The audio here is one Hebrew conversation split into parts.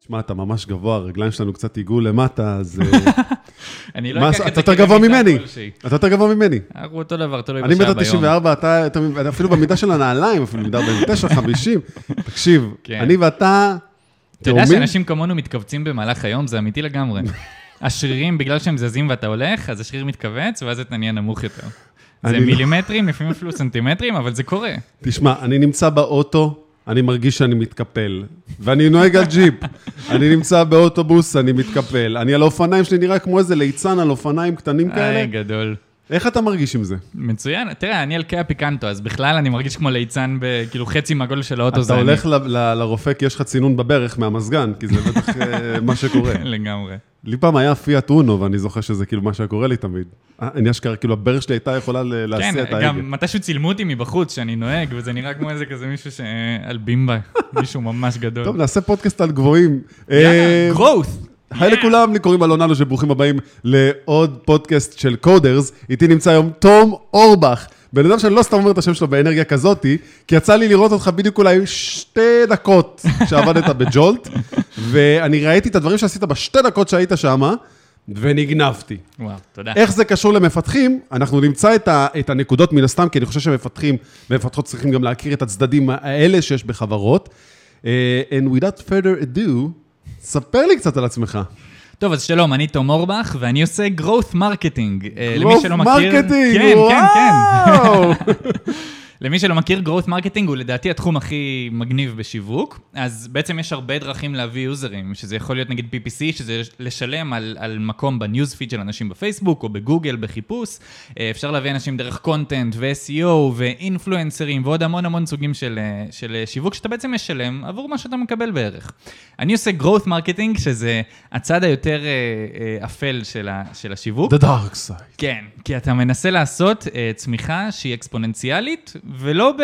תשמע, אתה ממש גבוה, הרגליים שלנו קצת היגעו למטה, אז... אה, אני לא אקח את אתה זה יותר גבוה ממני. אתה יותר גבוה ממני. אנחנו אותו דבר, תלוי אני בשעה מטר ביום. 94, אתה אתה אפילו במידה של הנעליים, אפילו מידה 49, 50. תקשיב, כן. אני ואתה... אתה יודע? שאנשים כמונו מתכווצים במהלך היום? זה אמיתי לגמרי. השרירים, בגלל שהם זזים ואתה הולך, אז השריר מתכווץ, ואז אתה נהיה נמוך יותר. זה אני לא- מילימטרים, לפעמים אפילו סנטימטרים, אבל זה קורה. תשמע, אני נמצא באוטו, אני מרגיש שאני מתקפל. ואני נוהג על ג'יפ. אני נמצא באוטובוס, אני מתקפל. אני על האופניים שלי נראה כמו איזה ליצן על אופניים קטנים כאלה. היי, גדול. איך אתה מרגיש עם זה? מצוין. תראה, אני על קיה פיקנטו, אז בכלל אני מרגיש כמו ליצן, ב- כאילו חצי מהגודל של האוטו זה אתה אני. הולך ל- ל- לרופא כי יש לך צינון בברך מהמזגן, כי זה בטח אה, מה שקורה. לגמרי. לי פעם היה פיאט אונו, ואני זוכר שזה כאילו מה שהיה קורה לי תמיד. אני אשכרה, כאילו הברך שלי הייתה יכולה ל- כן, להסיע את ההגה. גם מתישהו צילמו אותי מבחוץ, שאני נוהג, וזה נראה כמו איזה כזה מישהו ש... על בימבה, מישהו ממש גדול. טוב, נעשה פודקאסט על גבוהים. יאללה, אה, growth. היי. לכולם, לי קוראים אלון אלוש, וברוכים הבאים לעוד פודקאסט של קודרס. איתי נמצא היום תום אורבך. בן אדם שאני לא סתם אומר את השם שלו באנרגיה כזאתי, כי יצא לי לראות אותך בדיוק אולי שתי דקות שעבדת בג'ולט, ואני ראיתי את הדברים שעשית בשתי דקות שהיית שם, ונגנבתי. וואו, תודה. איך זה קשור למפתחים? אנחנו נמצא את, ה, את הנקודות מן הסתם, כי אני חושב שמפתחים ומפתחות צריכים גם להכיר את הצדדים האלה שיש בחברות. Uh, and without further ado, ספר לי קצת על עצמך. טוב, אז שלום, אני תום אורבך, ואני עושה growth marketing. אה, למי Growth שלא מכיר... marketing, כן, כן, כן. למי שלא מכיר, growth marketing הוא לדעתי התחום הכי מגניב בשיווק. אז בעצם יש הרבה דרכים להביא יוזרים, שזה יכול להיות נגיד PPC, שזה לשלם על, על מקום בניוז פיד של אנשים בפייסבוק או בגוגל בחיפוש. אה, אפשר להביא אנשים דרך קונטנט ו-SEO ואינפלואנסרים ועוד המון המון סוגים של, אה, של שיווק, שאתה בעצם משלם עבור מה שאתה מקבל בערך. אני עושה growth marketing, שזה הצד היותר אה, אפל של, ה, של השיווק. The dark side. כן, כי אתה מנסה לעשות צמיחה שהיא אקספוננציאלית, ולא ב...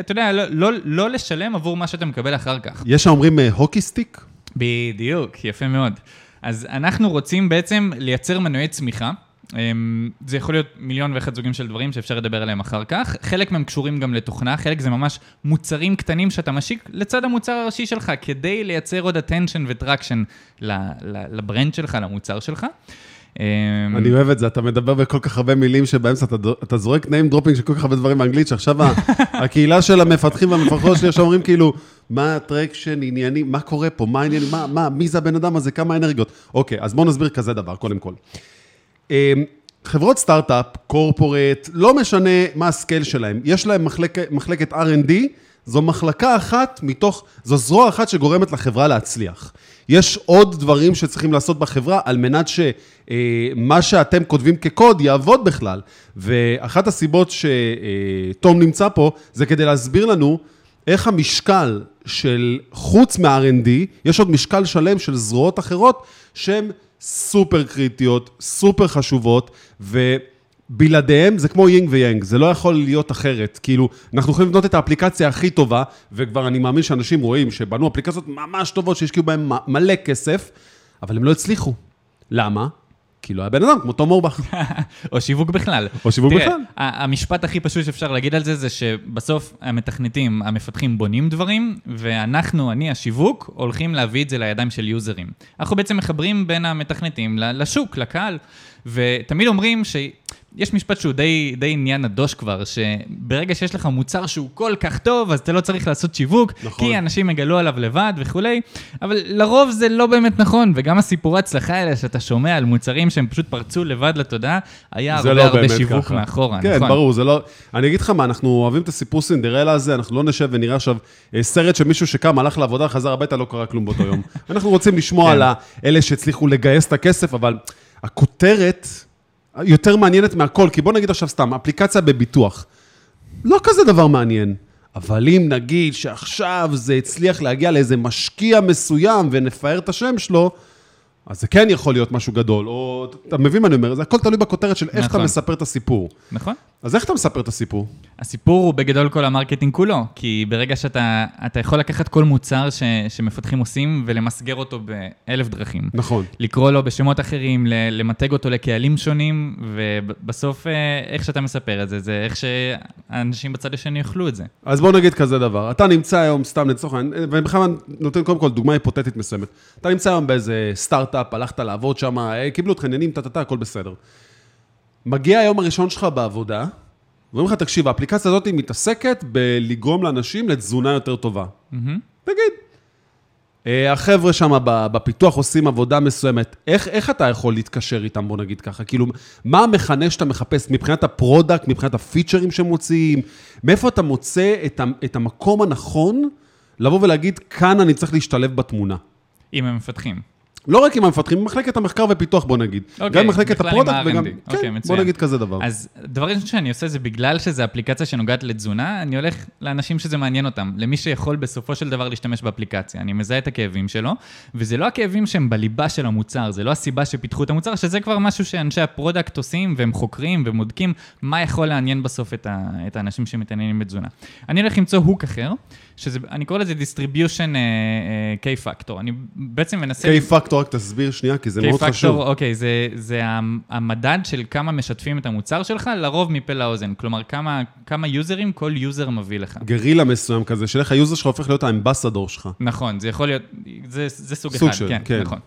אתה יודע, לא, לא, לא לשלם עבור מה שאתה מקבל אחר כך. יש האומרים הוקי סטיק? בדיוק, יפה מאוד. אז אנחנו רוצים בעצם לייצר מנועי צמיחה. אמ, זה יכול להיות מיליון ואחד סוגים של דברים שאפשר לדבר עליהם אחר כך. חלק מהם קשורים גם לתוכנה, חלק זה ממש מוצרים קטנים שאתה משיק לצד המוצר הראשי שלך, כדי לייצר עוד attention ו traction לברנד שלך, למוצר שלך. אמ, אני אוהב את זה, אתה מדבר בכל כך הרבה מילים שבאמצע אתה, זורק name dropping של כל כך הרבה דברים באנגלית, שעכשיו הקהילה של המפתחים והמפתחות שלי עכשיו אומרים כאילו, מה ה traction, עניינים, מה קורה פה, מה העניינים, מה, מה, מי זה הבן אדם הזה, כמה אנרגיות. אוקיי, אז בואו נסביר כזה דבר, קודם כל. אמ, חברות סטארט-אפ, corporate, לא משנה מה ה scale שלהם, יש להם מחלק, מחלקת R&D, זו מחלקה אחת מתוך, זו זרוע אחת שגורמת לחברה להצליח. יש עוד דברים שצריכים לעשות בחברה על מנת שמה שאתם כותבים כקוד יעבוד בכלל. ואחת הסיבות שתום נמצא פה, זה כדי להסביר לנו איך המשקל של, חוץ מה-R&D, יש עוד משקל שלם של זרועות אחרות שהן סופר קריטיות, סופר חשובות, ובלעדיהם זה כמו יינג ויאנג, זה לא יכול להיות אחרת. כאילו, אנחנו יכולים לבנות את האפליקציה הכי טובה, וכבר אני מאמין שאנשים רואים שבנו אפליקציות ממש טובות, שהשקיעו בהן מלא כסף, אבל הם לא הצליחו. למה? כי לא היה בן אדם כמו תום אורבך. או שיווק בכלל. או שיווק תראה, בכלל. המשפט הכי פשוט שאפשר להגיד על זה, זה שבסוף המתכנתים, המפתחים בונים דברים, ואנחנו, אני, השיווק, הולכים להביא את זה לידיים של יוזרים. אנחנו בעצם מחברים בין המתכנתים לשוק, לקהל, ותמיד אומרים ש... יש משפט שהוא די, די עניין נדוש כבר, שברגע שיש לך מוצר שהוא כל כך טוב, אז אתה לא צריך לעשות שיווק, נכון. כי אנשים יגלו עליו לבד וכולי, אבל לרוב זה לא באמת נכון, וגם הסיפורי הצלחה האלה שאתה שומע על מוצרים שהם פשוט פרצו לבד לתודעה, היה הרבה לא הרבה שיווק ככה. מאחורה, כן, נכון. ברור, זה לא... אני אגיד לך מה, אנחנו אוהבים את הסיפור סינדרלה הזה, אנחנו לא נשב ונראה עכשיו אה, סרט של מישהו שקם, הלך לעבודה, חזר הביתה, לא קרה כלום באותו יום. אנחנו רוצים לשמוע כן. על האלה שהצליחו לגייס את הכסף, אבל הכותרת יותר מעניינת מהכל, כי בוא נגיד עכשיו סתם, אפליקציה בביטוח. לא כזה דבר מעניין. אבל אם נגיד שעכשיו זה הצליח להגיע לאיזה משקיע מסוים ונפאר את השם שלו, אז זה כן יכול להיות משהו גדול, או, אתה מבין מה אני אומר? זה הכל תלוי בכותרת של איך אתה נכון. מספר את הסיפור. נכון? אז איך אתה מספר את הסיפור? הסיפור הוא בגדול כל ה marketing כולו, כי ברגע שאתה אתה יכול לקחת כל מוצר ש, שמפתחים עושים ולמסגר אותו באלף דרכים. נכון. לקרוא לו בשמות אחרים, למתג אותו לקהלים שונים, ובסוף אה, איך שאתה מספר את זה, זה איך שהאנשים בצד השני יאכלו את זה. אז בוא נגיד כזה דבר, אתה נמצא היום, סתם לצורך העניין, ואני בכלל נותן קודם כל דוגמה היפותטית מסוימת. אתה נמצא היום באיזה סטארט-אפ, הלכת לעבוד שם, אה, קיבלו אותך עניינים, טה-טה-טה, הכל בסדר. מגיע היום הראשון שלך בעבודה, ואומרים לך, תקשיב, האפליקציה הזאת מתעסקת בלגרום לאנשים לתזונה יותר טובה. תגיד. אה, החבר'ה שם בפיתוח עושים עבודה מסוימת, איך, איך אתה יכול להתקשר איתם, בוא נגיד ככה? כאילו, מה המכנה שאתה מחפש מבחינת ה product, מבחינת הפיצ'רים שהם מוציאים? מאיפה אתה מוצא את, את המקום הנכון לבוא ולהגיד, כאן אני צריך להשתלב בתמונה? אם הם מפתחים. לא רק עם המפתחים, מחלקת המחקר ופיתוח, בוא נגיד. אוקיי, גם מחלקת ה product. וגם... אוקיי, כן, בוא מצוין. נגיד כזה דבר. אז דבר ראשון שאני עושה זה בגלל שזו אפליקציה שנוגעת לתזונה, אני הולך לאנשים שזה מעניין אותם, למי שיכול בסופו של דבר להשתמש באפליקציה. אני מזהה את הכאבים שלו, וזה לא הכאבים שהם בליבה של המוצר, זה לא הסיבה שפיתחו את המוצר, שזה כבר משהו שאנשי ה product עושים, והם חוקרים ובודקים מה יכול לעניין בסוף את, ה, את האנשים שמתעניינים בתזונה. אני הולך למצוא hook אחר, שזה, אני קורא לזה distribution uh, uh, K-Factor. אני בעצם מנסה... K-Factor, רק תסביר שנייה, כי זה מאוד K-Factor, חשוב. אוקיי, זה, זה המ- המדד של כמה משתפים את המוצר שלך, לרוב מפה לאוזן. כלומר, כמה, כמה יוזרים כל user מביא לך. גרילה מסוים כזה, של איך ה user שלך הופך להיות ה ambassador שלך. נכון, זה יכול להיות, זה, זה סוג, סוג אחד, של, כן, כן. נכון.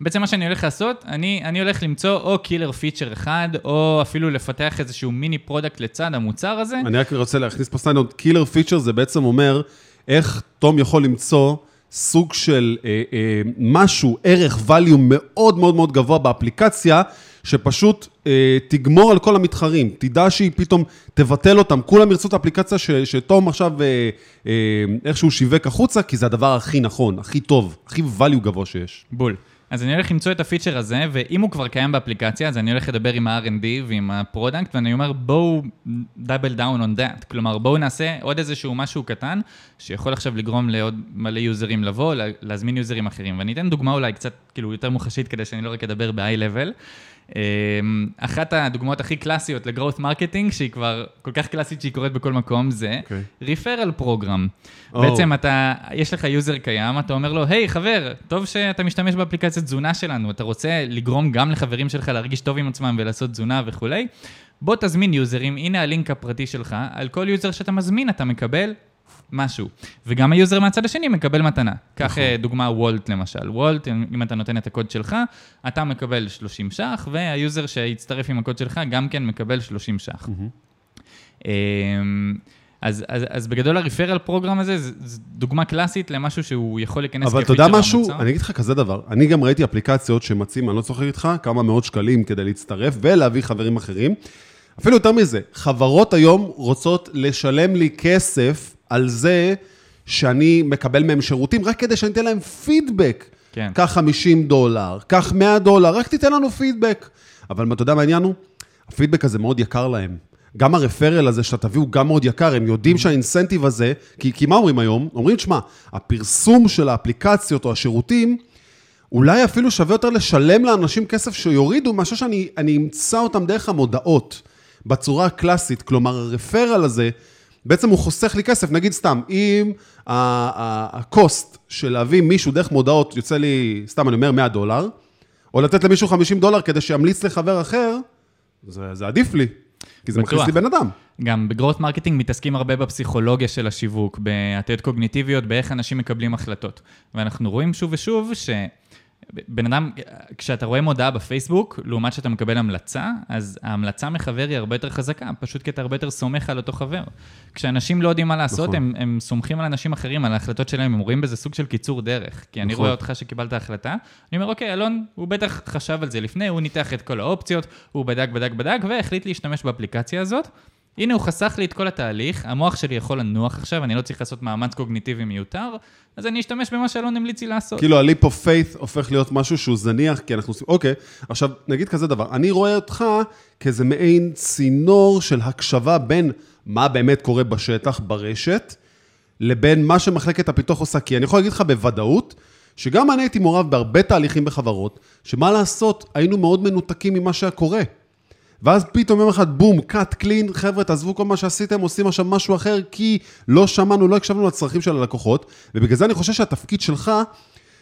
בעצם מה שאני הולך לעשות, אני, אני הולך למצוא או killer feature אחד, או אפילו לפתח איזשהו mini product לצד המוצר הזה. אני רק רוצה להכניס פה side note, killer feature זה בעצם אומר איך תום יכול למצוא סוג של אה, אה, משהו, ערך, value מאוד מאוד מאוד גבוה באפליקציה, שפשוט אה, תגמור על כל המתחרים. תדע שהיא פתאום תבטל אותם. כולם ירצו את האפליקציה ש, שתום עכשיו אה, אה, איכשהו שיווק החוצה, כי זה הדבר הכי נכון, הכי טוב, הכי value גבוה שיש. בול. אז אני הולך למצוא את ה feature הזה, ואם הוא כבר קיים באפליקציה, אז אני הולך לדבר עם ה-R&D ועם ה product, ואני אומר, בואו double down on that. כלומר, בואו נעשה עוד איזשהו משהו קטן, שיכול עכשיו לגרום לעוד מלא יוזרים לבוא, לה- להזמין יוזרים אחרים. ואני אתן דוגמה אולי קצת, כאילו, יותר מוחשית, כדי שאני לא רק אדבר ב-high level. אמ, אחת הדוגמאות הכי קלאסיות ל growth marketing, שהיא כבר כל כך קלאסית שהיא קורית בכל מקום, זה. referral program. או. בעצם אתה, יש לך user קיים, אתה אומר לו, היי חבר, טוב שאתה משתמש באפליקציית תזונה שלנו, אתה רוצה לגרום גם לחברים שלך להרגיש טוב עם עצמם ולעשות תזונה וכולי, בוא תזמין יוזרים, הנה הלינק הפרטי שלך, על כל user שאתה מזמין אתה מקבל משהו. וגם ה user מהצד השני מקבל מתנה. קח נכון. אה, דוגמה Wolt למשל. Wolt, אם אתה נותן את הקוד שלך, אתה מקבל 30 ש"ח, וה user שיצטרף עם הקוד שלך גם כן מקבל 30 ש"ח. אמ, אז, אז, אז בגדול ה referral program הזה, זו דוגמה קלאסית למשהו שהוא יכול להיכנס אבל אתה יודע משהו? למוצר. אני אגיד לך כזה דבר. אני גם ראיתי אפליקציות שמציעים, אני לא צוחק איתך, כמה מאות שקלים כדי להצטרף ולהביא חברים אחרים. אפילו יותר מזה, חברות היום רוצות לשלם לי כסף על זה שאני מקבל מהם שירותים, רק כדי שאני אתן להם פידבק. כן. קח 50 דולר, קח 100 דולר, רק תיתן לנו פידבק. אבל אתה יודע מה העניין הוא? הפידבק הזה מאוד יקר להם. גם הרפרל הזה שאתה תביא הוא גם מאוד יקר, הם יודעים שהאינסנטיב הזה, כי, כי מה אומרים היום? אומרים, שמע, הפרסום של האפליקציות או השירותים, אולי אפילו שווה יותר לשלם לאנשים כסף שיורידו, מאשר שאני אני אמצא אותם דרך המודעות, בצורה הקלאסית. כלומר, ה referral הזה, בעצם הוא חוסך לי כסף. נגיד סתם, אם ה cost של להביא מישהו דרך מודעות יוצא לי, סתם אני אומר, 100 דולר, או לתת למישהו 50 דולר כדי שימליץ לחבר אחר, זה, זה עדיף לי, כי זה. מכניס לי בן אדם. גם ב growth marketing מתעסקים הרבה בפסיכולוגיה של השיווק, בהטיות קוגניטיביות, באיך אנשים מקבלים החלטות. ואנחנו רואים שוב ושוב ש... בן אדם, כשאתה רואה מודעה בפייסבוק, לעומת שאתה מקבל המלצה, אז ההמלצה מחבר היא הרבה יותר חזקה, פשוט כי אתה הרבה יותר סומך על אותו חבר. כשאנשים לא יודעים מה לעשות, נכון. הם, הם סומכים על אנשים אחרים, על ההחלטות שלהם, הם רואים בזה סוג של קיצור דרך. כי אני נכון. רואה אותך שקיבלת החלטה, אני אומר, אוקיי, אלון, הוא בטח חשב על זה לפני, הוא ניתח את כל האופציות, הוא בדק, בדק, בדק, והחליט להשתמש באפליקציה הזאת. הנה, הוא חסך לי את כל התהליך, המוח שלי יכול לנוח עכשיו, אני לא צריך לעשות מאמץ קוגניטיבי מיותר, אז אני אשתמש במה שאלון המליץ לי לעשות. כאילו ה-leap of faith הופך להיות משהו שהוא זניח, כי אנחנו עושים, אוקיי, עכשיו נגיד כזה דבר, אני רואה אותך כאיזה מעין צינור של הקשבה בין מה באמת קורה בשטח, ברשת, לבין מה שמחלקת הפיתוח עושה, כי אני יכול להגיד לך בוודאות, שגם אני הייתי מעורב בהרבה תהליכים בחברות, שמה לעשות, היינו מאוד מנותקים ממה שהיה קורה. ואז פתאום יום אחד, בום, cut clean, חבר'ה, תעזבו כל מה שעשיתם, עושים עכשיו משהו אחר, כי לא שמענו, לא הקשבנו לצרכים של הלקוחות, ובגלל זה אני חושב שהתפקיד שלך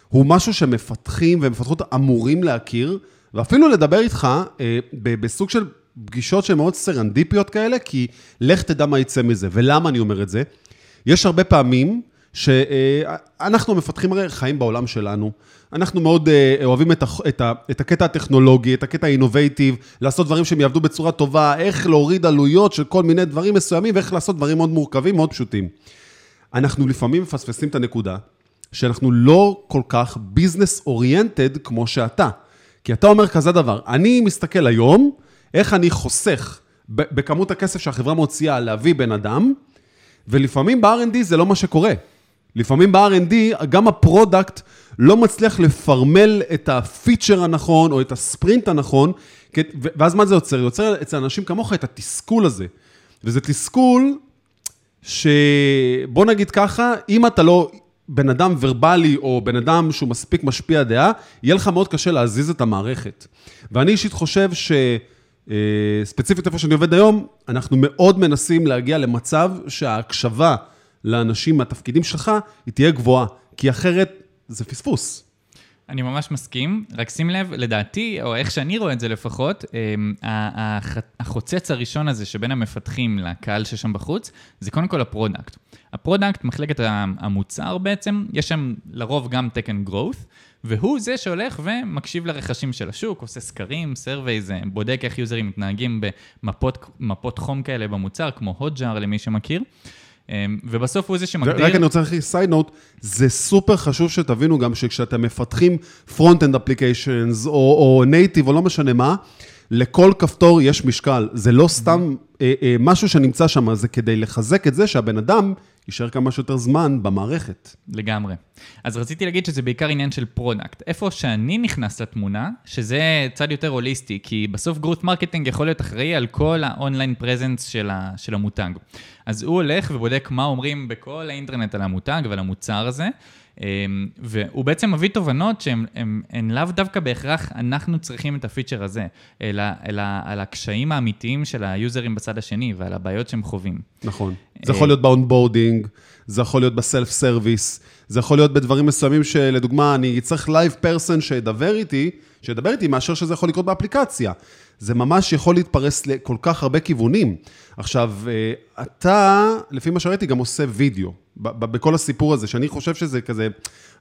הוא משהו שמפתחים ומפתחות אמורים להכיר, ואפילו לדבר איתך אה, בסוג של פגישות שהן מאוד סרנדיפיות כאלה, כי לך תדע מה יצא מזה. ולמה אני אומר את זה? יש הרבה פעמים שאנחנו המפתחים הרי חיים בעולם שלנו. אנחנו מאוד אה, אוהבים את, את, את הקטע הטכנולוגי, את הקטע האינובייטיב, לעשות דברים שהם יעבדו בצורה טובה, איך להוריד עלויות של כל מיני דברים מסוימים, ואיך לעשות דברים מאוד מורכבים, מאוד פשוטים. אנחנו לפעמים מפספסים את הנקודה, שאנחנו לא כל כך business oriented כמו שאתה. כי אתה אומר כזה דבר, אני מסתכל היום, איך אני חוסך בכמות הכסף שהחברה מוציאה להביא בן אדם, ולפעמים ב-R&D זה לא מה שקורה. לפעמים ב-R&D, גם ה product לא מצליח לפרמל את ה feature הנכון, או את הספרינט הנכון, ואז מה זה יוצר? יוצר אצל אנשים כמוך את התסכול הזה. וזה תסכול שבוא נגיד ככה, אם אתה לא בן אדם ורבלי, או בן אדם שהוא מספיק משפיע דעה, יהיה לך מאוד קשה להזיז את המערכת. ואני אישית חושב ש... אה, ספציפית איפה שאני עובד היום, אנחנו מאוד מנסים להגיע למצב שההקשבה לאנשים מהתפקידים שלך, היא תהיה גבוהה, כי אחרת זה פספוס. אני ממש מסכים, רק שים לב, לדעתי, או איך שאני רואה את זה לפחות, אה, החוצץ הראשון הזה שבין המפתחים לקהל ששם בחוץ, זה קודם כל ה product. ה product, מחלקת המוצר בעצם, יש שם לרוב גם תקן growth, והוא זה שהולך ומקשיב לרחשים של השוק, עושה סקרים, surveys, בודק איך יוזרים מתנהגים במפות חום כאלה במוצר, כמו Hotjar למי שמכיר. אמ, ובסוף הוא זה שמגדיר... רק אני רוצה להכניס side note, זה סופר חשוב שתבינו גם שכשאתם מפתחים front-end applications או, native או לא משנה מה, לכל כפתור יש משקל. זה לא סתם אה, אה, משהו שנמצא שם, זה כדי לחזק את זה שהבן אדם יישאר כמה שיותר זמן במערכת. לגמרי. אז רציתי להגיד שזה בעיקר עניין של product. איפה שאני נכנס לתמונה, שזה צד יותר הוליסטי, כי בסוף growth marketing יכול להיות אחראי על כל ה online presence של, של המותג. אז הוא הולך ובודק מה אומרים בכל האינטרנט על המותג ועל המוצר הזה. אמ, והוא בעצם מביא תובנות שהן לאו דווקא בהכרח אנחנו צריכים את ה feature הזה, אלא, אלא על הקשיים האמיתיים של היוזרים בצד השני ועל הבעיות שהם חווים. נכון. זה יכול להיות ב onboarding, זה יכול להיות ב self service, זה יכול להיות בדברים מסוימים שלדוגמה, אני צריך live person שידבר איתי, שידבר איתי, מאשר שזה יכול לקרות באפליקציה. זה ממש יכול להתפרס לכל כך הרבה כיוונים. עכשיו, אה, אתה, לפי מה שראיתי, גם עושה וידאו, בכל הסיפור הזה, שאני חושב שזה כזה,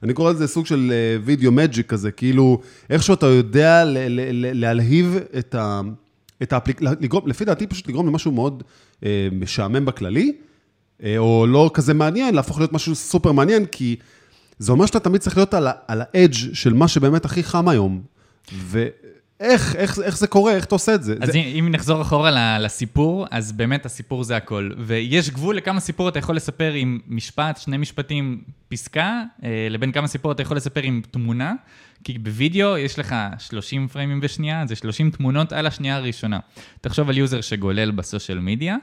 אני קורא לזה סוג של אה, וידאו מג'יק כזה, כאילו, איכשהו אתה יודע להלהיב את ה... את האפליק... לגרום, לפי דעתי פשוט לגרום למשהו מאוד אה, משעמם בכללי, אה, או לא כזה מעניין, להפוך להיות משהו סופר מעניין, כי זה אומר שאתה תמיד צריך להיות על האדג' של מה שבאמת הכי חם היום. ו... איך, איך, איך זה קורה, איך אתה עושה את זה? אז זה... אם נחזור אחורה לסיפור, אז באמת הסיפור זה הכל. ויש גבול לכמה סיפור אתה יכול לספר עם משפט, שני משפטים, פסקה, אה, לבין כמה סיפור אתה יכול לספר עם תמונה, כי בווידאו יש לך 30 פריימים בשנייה, זה 30 תמונות על השנייה הראשונה. תחשוב על user שגולל ב social media,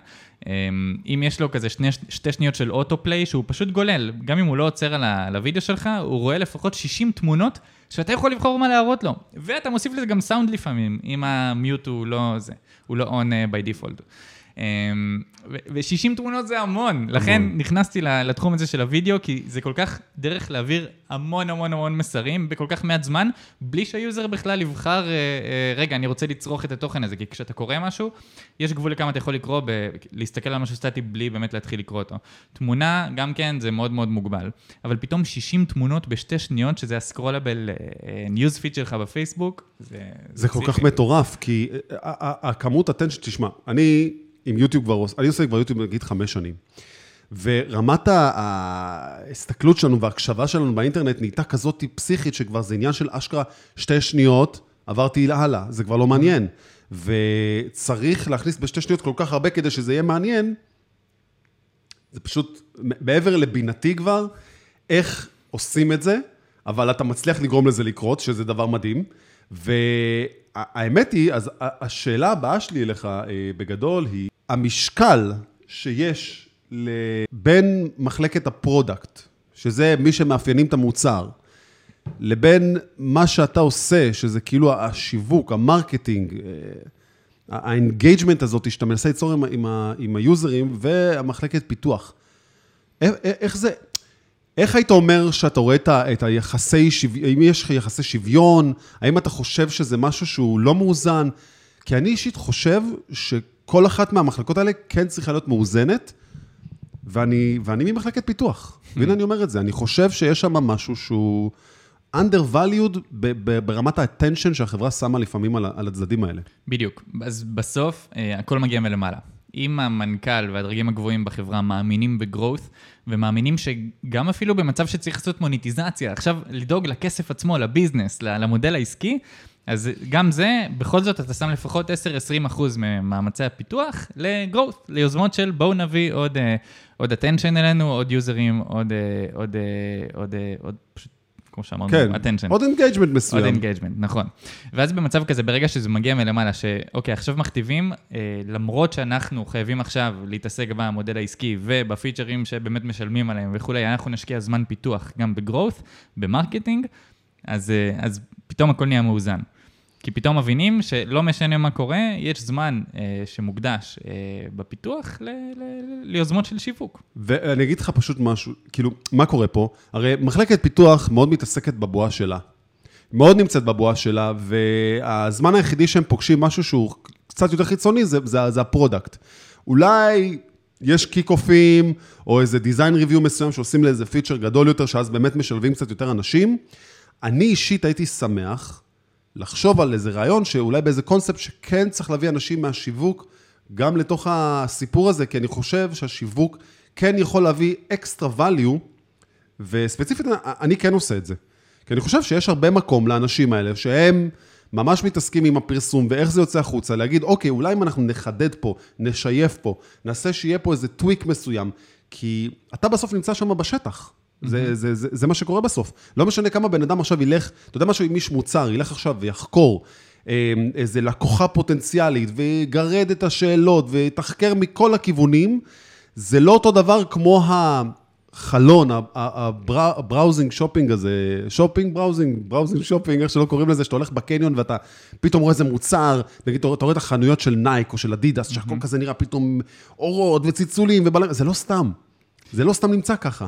אה, אם יש לו כזה שני, שתי שניות של autoplay, שהוא פשוט גולל, גם אם הוא לא עוצר על הווידאו שלך, הוא רואה לפחות 60 תמונות. שאתה יכול לבחור מה להראות לו. ואתה מוסיף לזה גם סאונד לפעמים, אם ה mute הוא לא זה, הוא לא on uh, by default. אמ, ו-60 תמונות זה המון, לכן נכנסתי לתחום הזה של הוידאו, כי זה כל כך דרך להעביר המון המון המון מסרים בכל כך מעט זמן, בלי שה user בכלל יבחר, אה, אה, רגע, אני רוצה לצרוך את התוכן הזה, כי כשאתה קורא משהו, יש גבול לכמה אתה יכול לקרוא, ב- להסתכל על משהו סטטי בלי באמת להתחיל לקרוא אותו. תמונה, גם כן, זה מאוד מאוד מוגבל. אבל פתאום 60 תמונות בשתי שניות, שזה ה scrollable news feed שלך בפייסבוק, זה... זה כל כך מטורף, כי הכמות attention, תשמע, אני... עם יוטיוב כבר, אני עושה כבר יוטיוב נגיד חמש שנים. ורמת ההסתכלות שלנו וההקשבה שלנו באינטרנט נהייתה כזאת פסיכית, שכבר זה עניין של אשכרה שתי שניות, עברתי הלאה, זה כבר לא מעניין. וצריך להכניס בשתי שניות כל כך הרבה כדי שזה יהיה מעניין, זה פשוט מעבר לבינתי כבר, איך עושים את זה, אבל אתה מצליח לגרום לזה לקרות, שזה דבר מדהים. והאמת היא, אז השאלה הבאה שלי אליך אה, בגדול היא, המשקל שיש בין מחלקת ה product, שזה מי שמאפיינים את המוצר, לבין מה שאתה עושה, שזה כאילו השיווק, ה marketing, אה, ה engagement הזאת שאתה מנסה ליצור עם, עם, עם היוזרים והמחלקת פיתוח. איך, איך זה, איך היית אומר שאתה רואה את, היחסי שוויון, האם יש לך יחסי שוויון, האם אתה חושב שזה משהו שהוא לא מאוזן? כי אני אישית חושב שכל אחת מהמחלקות האלה כן צריכה להיות מאוזנת, ואני, ואני ממחלקת פיתוח. והנה אני אומר את זה, אני חושב שיש שם משהו שהוא undervalued ברמת ה-attention שהחברה שמה לפעמים על, על הצדדים האלה. בדיוק. אז בסוף, אה, הכל מגיע מלמעלה. אם המנכ"ל והדרגים הגבוהים בחברה מאמינים ב growth, ומאמינים שגם אפילו במצב שצריך לעשות מוניטיזציה, עכשיו לדאוג לכסף עצמו, ל business, למודל העסקי, אז גם זה, בכל זאת אתה שם לפחות 10-20 אחוז ממאמצי הפיתוח ל growth, ליוזמות של בואו נביא עוד, אה, עוד attention אלינו, עוד יוזרים, עוד, אה, עוד, עוד, עוד, עוד פשוט כמו שאמרנו, כן, attention. עוד engagement מסוים. עוד engagement, נכון. ואז במצב כזה, ברגע שזה מגיע מלמעלה, שאוקיי, עכשיו מכתיבים, אה, למרות שאנחנו חייבים עכשיו להתעסק במודל העסקי ובפיצ'רים שבאמת משלמים עליהם וכולי, אנחנו נשקיע זמן פיתוח גם ב growth, ב marketing, אז, אה, אז פתאום הכל נהיה מאוזן. כי פתאום מבינים שלא משנה מה קורה, יש זמן אה, שמוקדש אה, בפיתוח ל, ל, ליוזמות של שיווק. ואני אגיד לך פשוט משהו, כאילו, מה קורה פה? הרי מחלקת פיתוח מאוד מתעסקת בבועה שלה. מאוד נמצאת בבועה שלה, והזמן היחידי שהם פוגשים משהו שהוא קצת יותר חיצוני, זה, זה, זה ה product. אולי יש קיק-אופים, או איזה design review מסוים שעושים לאיזה feature גדול יותר, שאז באמת משלבים קצת יותר אנשים. אני אישית הייתי שמח, לחשוב על איזה רעיון שאולי באיזה קונספט שכן צריך להביא אנשים מהשיווק גם לתוך הסיפור הזה, כי אני חושב שהשיווק כן יכול להביא extra value, וספציפית אני כן עושה את זה. כי אני חושב שיש הרבה מקום לאנשים האלה שהם ממש מתעסקים עם הפרסום ואיך זה יוצא החוצה, להגיד, אוקיי, אולי אם אנחנו נחדד פה, נשייף פה, נעשה שיהיה פה איזה טוויק מסוים, כי אתה בסוף נמצא שם בשטח. זה, זה, זה, זה מה שקורה בסוף. לא משנה כמה בן אדם עכשיו ילך, אתה יודע משהו עם איש מוצר, ילך עכשיו ויחקור אה, איזה לקוחה פוטנציאלית, ויגרד את השאלות, ויתחקר מכל הכיוונים, זה לא אותו דבר כמו החלון, ה browsing shopping הזה, shopping, browsing, browsing shopping, איך שלא קוראים לזה, שאתה הולך בקניון ואתה פתאום רואה איזה מוצר, נגיד, אתה רואה את החנויות של נייק או של אדידס, שהכל כזה נראה פתאום אורות וצלצולים ובלם, זה לא סתם. זה לא סתם נמצא ככה.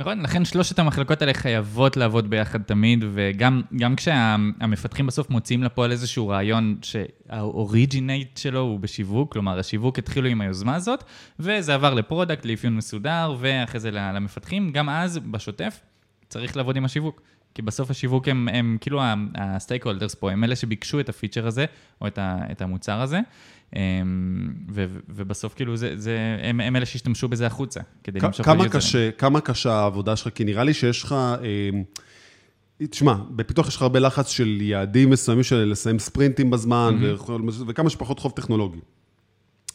נכון, לכן שלושת המחלקות האלה חייבות לעבוד ביחד תמיד, וגם כשהמפתחים בסוף מוציאים לפועל איזשהו רעיון שה originate שלו הוא בשיווק, כלומר, השיווק התחילו עם היוזמה הזאת, וזה עבר ל product, לאפיון מסודר, ואחרי זה למפתחים, גם אז, בשוטף, צריך לעבוד עם השיווק. כי בסוף השיווק הם, הם כאילו ה stakeholders פה, הם אלה שביקשו את ה feature הזה, או את, ה, את המוצר הזה, ו, ובסוף כאילו זה, זה, הם, הם אלה שהשתמשו בזה החוצה, כדי למשוך כמה קשה, כמה קשה העבודה שלך? כי נראה לי שיש לך... אמ, תשמע, בפיתוח יש לך הרבה לחץ של יעדים מסוימים של לסיים ספרינטים בזמן, mm-hmm. וכמה שפחות חוב טכנולוגי.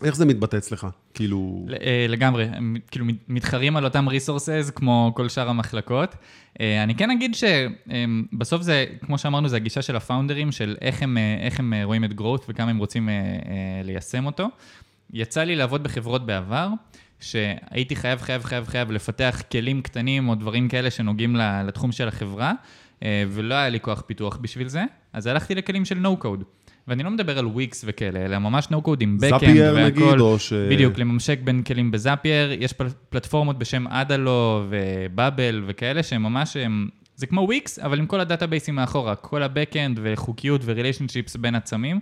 איך זה מתבטא אצלך? כאילו... אה, לגמרי, הם כאילו מתחרים על אותם ריסורסס כמו כל שאר המחלקות. אה, אני כן אגיד שבסוף זה, כמו שאמרנו, זה הגישה של הפאונדרים, של איך הם, אה, איך הם רואים את growth וכמה הם רוצים ליישם אותו. יצא לי לעבוד בחברות בעבר, שהייתי חייב, חייב, חייב, חייב לפתח כלים קטנים או דברים כאלה שנוגעים לתחום של החברה, ולא היה לי כוח פיתוח בשביל זה, אז הלכתי לכלים של no-code. ואני לא מדבר על וויקס וכאלה, אלא ממש code עם backend והכל. Zapier נגיד, או ש... בדיוק, לממשק בין כלים ב Zapier. יש פל... פלטפורמות בשם Adalo ו Bubble וכאלה, שהם ממש, הם... זה כמו וויקס, אבל עם כל הדאטאבייסים מאחורה, כל ה-Backend וחוקיות ו relationships בין עצמים.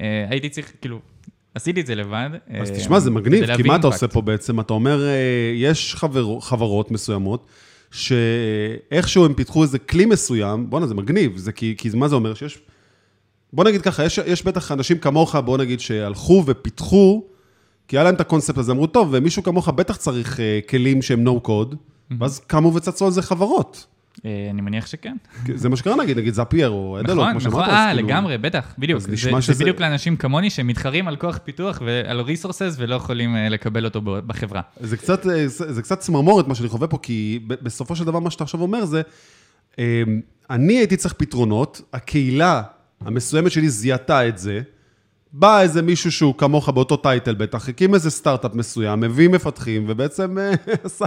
אה, הייתי צריך, כאילו, עשיתי את זה לבד. אז אה, תשמע, זה מגניב, כי מה אתה עושה פה בעצם? אתה אומר, אה, יש חבר, חברות מסוימות, שאיכשהו הם פיתחו איזה כלי מסוים, בואנה, זה מגניב, זה כי, כי מה זה אומר? שיש בוא נגיד ככה, יש, יש בטח אנשים כמוך, בוא נגיד, שהלכו ופיתחו, כי היה להם את הקונספט הזה, אמרו, טוב, ומישהו כמוך בטח צריך uh, כלים שהם no code, mm-hmm. ואז קמו וצצו על זה חברות. אה, אני מניח שכן. זה מה שקרה נגיד, נגיד זאפייר או אדלו, נכון, כמו שאמרת. נכון, נכון, אה, לגמרי, בטח, בדיוק. זה, בדיוק לאנשים כמוני שמתחרים על כוח פיתוח ועל ריסורסס ולא יכולים לקבל אותו בחברה. זה קצת, זה, זה קצת צמרמורת מה שאני חווה פה, כי בסופו של דבר מה שאתה עכשיו אומר זה, אני הייתי צריך פתרונות, הקהילה המסוימת שלי זיהתה את זה, בא איזה מישהו שהוא כמוך באותו title בטח, הקים איזה סטארט-אפ מסוים, מביא מפתחים, ובעצם אה, עשה,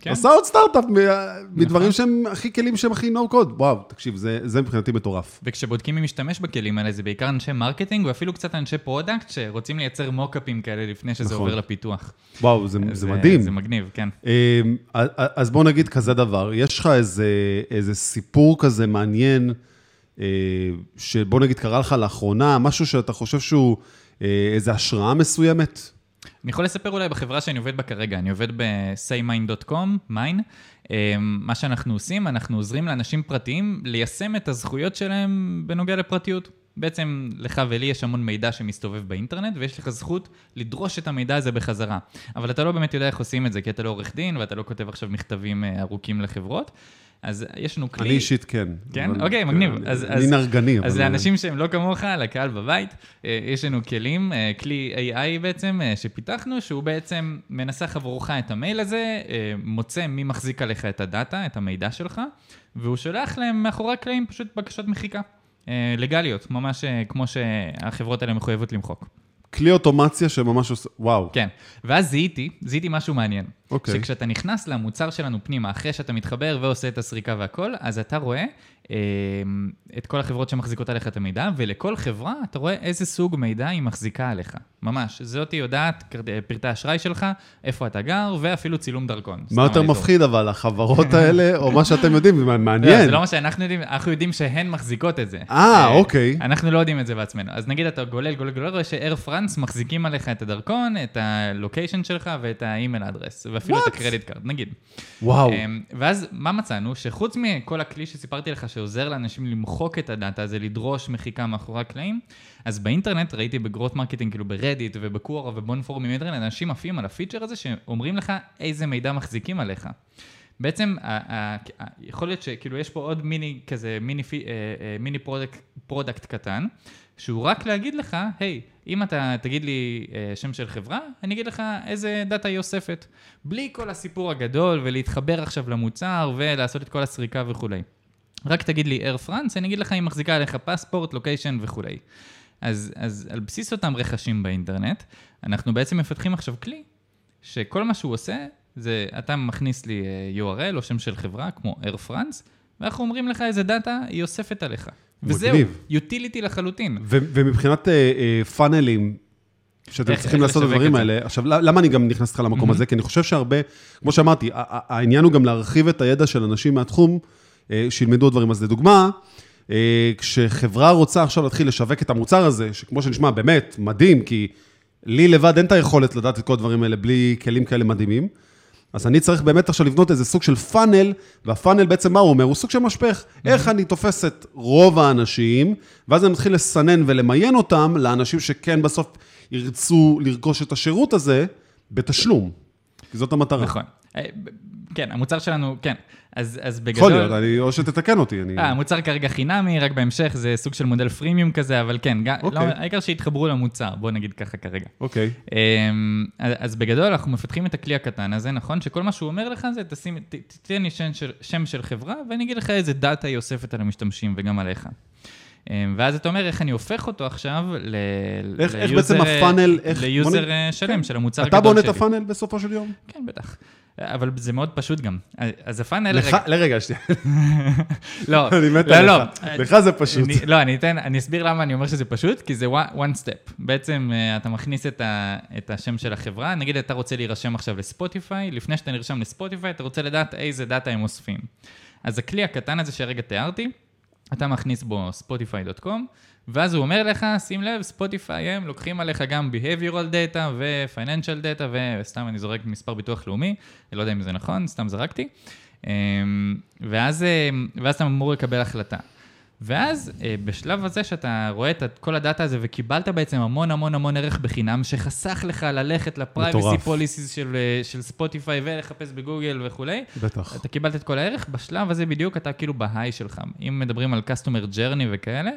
כן. עשה עוד סטארט-אפ מ- מדברים שהם הכי כלים שהם הכי no code. וואו, תקשיב, זה, זה מבחינתי מטורף. וכשבודקים מי משתמש בכלים האלה, זה בעיקר אנשי marketing, ואפילו קצת אנשי product, שרוצים לייצר מוקאפים כאלה לפני שזה נכון. עובר לפיתוח. וואו, זה, אז, זה אה, מדהים. זה מגניב, כן. אה, אז בוא נגיד כזה דבר, יש לך איזה, איזה סיפור כזה מעניין, אה, שבוא נגיד קרה לך לאחרונה, משהו שאתה חושב שהוא אה, איזה השראה מסוימת? אני יכול לספר אולי בחברה שאני עובד בה כרגע, אני עובד ב-saymind.com, מיין. מה שאנחנו עושים, אנחנו עוזרים לאנשים פרטיים ליישם את הזכויות שלהם בנוגע לפרטיות. בעצם לך ולי יש המון מידע שמסתובב באינטרנט, ויש לך זכות לדרוש את המידע הזה בחזרה. אבל אתה לא באמת יודע איך עושים את זה, כי אתה לא עורך דין, ואתה לא כותב עכשיו מכתבים אה, ארוכים לחברות. אז יש לנו כלי... אני אישית כן. כן? אבל- אוקיי, מגניב. אני- אז- אני אז- נרגני. אבל- אז לאנשים שהם לא כמוך, לקהל בבית, אה, יש לנו כלים, אה, כלי AI בעצם, אה, שפיתחנו, שהוא בעצם מנסח עבורך את המייל הזה, מוצא מי מחזיק עליך את הדאטה, את המידע שלך, והוא שולח להם מאחורי הקלעים פשוט בקשות מחיקה. לגליות, ממש כמו שהחברות האלה מחויבות למחוק. כלי אוטומציה שממש עושה, וואו. כן, ואז זיהיתי, זיהיתי משהו מעניין. אוקיי. שכשאתה נכנס למוצר שלנו פנימה, אחרי שאתה מתחבר ועושה את הסריקה והכל, אז אתה רואה אה, את כל החברות שמחזיקות עליך את המידע, ולכל חברה אתה רואה איזה סוג מידע היא מחזיקה עליך. ממש, זאתי יודעת כרט- פרטי האשראי שלך, איפה אתה גר, ואפילו צילום דרכון. מה יותר. מפחיד אבל, החברות האלה, או מה שאתם יודעים, זה לא, מעניין. זה לא מה שאנחנו יודעים, אנחנו יודעים שהן מחזיקות את זה. אה, אוקיי. אנחנו לא יודעים את זה בעצמנו. אז נגיד אתה גולל, גולל, גולל, רואה ש Air France מחזיקים עליך את הדרכון, את ה location שלך ואת ה email address, ואפילו את? ה credit card, נגיד. וואו. אמ, ואז מה מצאנו? שחוץ מכל הכלי שסיפרתי לך שעוזר לאנשים למחוק את הדאטה הזה, לדרוש מחיקה מאחורי הקלעים, אז באינטרנט ראיתי ב growth marketing, כאילו ב Reddit וב Quora ובון פורומים אינטרנט, אנשים עפים על ה feature הזה שאומרים לך איזה מידע מחזיקים עליך. בעצם, יכול להיות שכאילו יש פה עוד מיני כזה, מיני, אה, אה, mini product, product קטן, שהוא רק להגיד לך, היי, אם אתה תגיד לי אה, שם של חברה, אני אגיד לך איזה דאטה היא אוספת. בלי כל הסיפור הגדול ולהתחבר עכשיו למוצר ולעשות את כל הסריקה וכולי. רק תגיד לי Air France, אני אגיד לך אם מחזיקה עליך passport, location וכולי. אז, אז על בסיס אותם רכשים באינטרנט, אנחנו בעצם מפתחים עכשיו כלי, שכל מה שהוא עושה, זה אתה מכניס לי אה, URL או שם של חברה, כמו Air France, ואנחנו אומרים לך איזה דאטה היא אוספת עליך. וזהו. יוטיליטי לחלוטין. ו- ומבחינת אה, אה, פאנלים, שאתם איך- צריכים איך לעשות את הדברים? האלה, עכשיו, למה אני גם נכנס איתך למקום הזה? כי אני חושב שהרבה, כמו שאמרתי, העניין הוא גם להרחיב את הידע של אנשים מהתחום, אה, שילמדו דברים. אז לדוגמה, אה, כשחברה רוצה עכשיו להתחיל לשווק את המוצר הזה, שכמו שנשמע, באמת, מדהים, כי לי לבד אין את היכולת לדעת את כל הדברים האלה בלי כלים כאלה מדהימים. אז אני צריך באמת עכשיו לבנות איזה סוג של פאנל, והפאנל בעצם מה הוא אומר? הוא סוג של משפך. איך אני תופס את רוב האנשים, ואז אני מתחיל לסנן ולמיין אותם לאנשים שכן בסוף ירצו לרכוש את השירות הזה בתשלום. כי זאת המטרה. נכון. אה, כן, המוצר שלנו, כן. אז, אז בגדול... יכול להיות, אני, או שתתקן אותי. אני... אה, המוצר כרגע חינמי, רק בהמשך זה סוג של מודל פרימיום כזה, אבל כן, לא, אוקיי. העיקר שיתחברו למוצר, בוא נגיד ככה כרגע. אוקיי. אמ, אז אז בגדול אנחנו מפתחים את הכלי הקטן הזה, נכון? שכל מה שהוא אומר לך זה, תשים, ת- תיתן לי שם של, שם של חברה, ואני אגיד לך איזה דאטה היא אוספת על המשתמשים וגם עליך. אמ, ואז אתה אומר, איך אני הופך אותו עכשיו ל... איך- איך ל user, בעצם ה funnel- איך- בוא ל user נ- אה, שלם כן. של המוצר אתה הגדול בונה את שלי. ה funnel בסופו של יום? כן, בטח. אבל זה מאוד פשוט גם. אז ה funnel... לך, רגע- לרגע, שנייה. לא, אני מת לא, עליך. לא. לך זה פשוט. אני, לא, אני אתן, אני אסביר למה אני אומר שזה פשוט, כי זה one one step. בעצם אה, אתה מכניס את, ה, את השם של החברה, נגיד אתה רוצה להירשם עכשיו לספוטיפיי, לפני שאתה נרשם לספוטיפיי, אתה רוצה לדעת איזה דאטה הם אוספים. אז הכלי הקטן הזה שהרגע תיארתי, אתה מכניס בו spotify.com, ואז הוא אומר לך, שים לב, ספוטיפיי הם לוקחים עליך גם behavioral data ו-financial data, וסתם אני זורק מספר ביטוח לאומי, לא יודע אם זה נכון, סתם זרקתי. אמ, ואז, אה, ואז אתה אמור לקבל החלטה. ואז אה, בשלב הזה שאתה רואה את כל הדאטה הזה וקיבלת בעצם המון המון המון ערך בחינם, שחסך לך ללכת ל privacy. policies של, אה, של ספוטיפיי ולחפש בגוגל וכולי, בטח. אתה קיבלת את כל הערך, בשלב הזה בדיוק אתה כאילו ב high שלך. אם מדברים על customer journey וכאלה,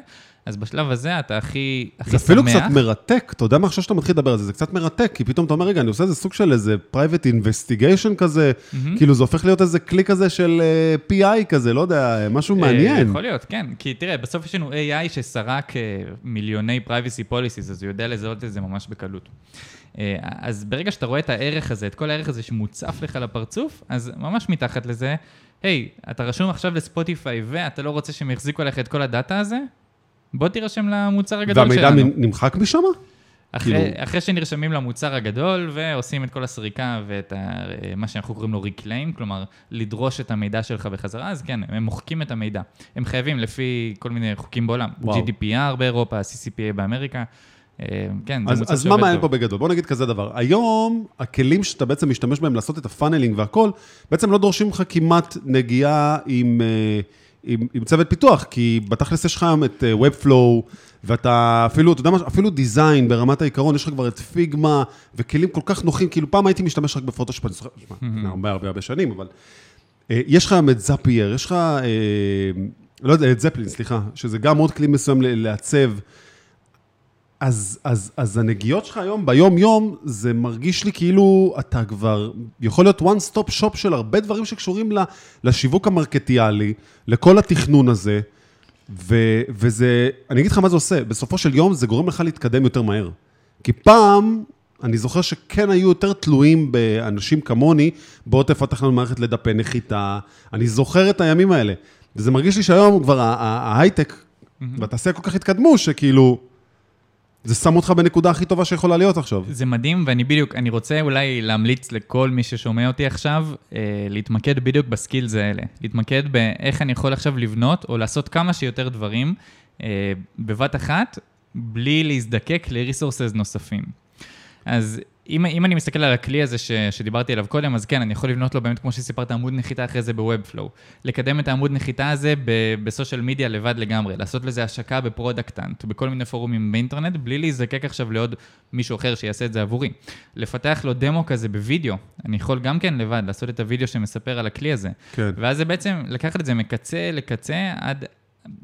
אז בשלב הזה אתה הכי, הכי זה שמח. אפילו קצת מרתק, אתה יודע מה עכשיו שאתה מתחיל לדבר על זה, זה קצת מרתק, כי פתאום אתה אומר, רגע, אני עושה איזה סוג של איזה private investigation כזה, כאילו זה הופך להיות איזה כלי כזה של אה, PI כזה, לא יודע, משהו מעניין. יכול להיות, כן. כי תראה, בסוף יש לנו AI שסרק אה, מיליוני privacy policies, אז הוא יודע לזהות את זה ממש בקלות. אה, אז ברגע שאתה רואה את הערך הזה, את כל הערך הזה שמוצף לך לפרצוף, אז ממש מתחת לזה, היי, אתה רשום עכשיו לספוטיפיי ואתה לא רוצה שהם יחזיקו עליך את כל הדאטה הזה? בוא תירשם למוצר הגדול שלנו. והמידע נמחק משם? אחרי, כאילו- אחרי שנרשמים למוצר הגדול ועושים את כל הסריקה ואת ה, מה שאנחנו קוראים לו reclaim, כלומר, לדרוש את המידע שלך בחזרה, אז כן, הם מוחקים את המידע. הם חייבים לפי כל מיני חוקים בעולם. וואו. GDPR באירופה, CCPA באמריקה. אה, כן, זה אז, מוצר אז מה מעניין. פה בגדול? בוא נגיד כזה דבר. היום, הכלים שאתה בעצם משתמש בהם לעשות את ה funneling והכל, בעצם לא דורשים לך כמעט נגיעה עם, אה, עם, עם צוות פיתוח, כי בתכלס יש לך היום את אה, Webflow, ואתה אפילו, אתה יודע מה, אפילו דיזיין ברמת העיקרון, יש לך כבר את פיגמה, וכלים כל כך נוחים, כאילו פעם הייתי משתמש רק בפוטושופ, אני זוכר, שמע, הרבה הרבה הרבה שנים, אבל... אה, יש לך גם את זאפייר, יש לך, אה, לא יודע, את זפלין, סליחה, שזה גם עוד כלי מסוים לעצב. אז, אז, אז הנגיעות שלך היום, ביום-יום, זה מרגיש לי כאילו אתה כבר יכול להיות one stop shop של הרבה דברים שקשורים לשיווק המרקטיאלי, לכל התכנון הזה, ו, וזה, אני אגיד לך מה זה עושה, בסופו של יום זה גורם לך להתקדם יותר מהר. כי פעם, אני זוכר שכן היו יותר תלויים באנשים כמוני, בוא תפתח לנו מערכת לדפי נחיתה, אני זוכר את הימים האלה. וזה מרגיש לי שהיום כבר ההייטק והתעשייה כל כך התקדמו, שכאילו, זה שם אותך בנקודה הכי טובה שיכולה להיות עכשיו. זה מדהים, ואני בדיוק, אני רוצה אולי להמליץ לכל מי ששומע אותי עכשיו, אה, להתמקד בדיוק ב skills האלה. להתמקד באיך אני יכול עכשיו לבנות, או לעשות כמה שיותר דברים אה, בבת אחת, בלי להזדקק ל-resources נוספים. אז אם, אם אני מסתכל על הכלי הזה ש, שדיברתי עליו קודם, אז כן, אני יכול לבנות לו באמת, כמו שסיפרת, עמוד נחיתה אחרי זה ב-Webflow. לקדם את העמוד נחיתה הזה ב- ב- social media לבד לגמרי, לעשות לזה השקה ב Product Hunt, בכל מיני פורומים באינטרנט, בלי להזדקק עכשיו לעוד מישהו אחר שיעשה את זה עבורי. לפתח לו דמו כזה בווידאו, אני יכול גם כן לבד לעשות את הווידאו שמספר על הכלי הזה. כן. ואז זה בעצם לקחת את זה מקצה לקצה עד,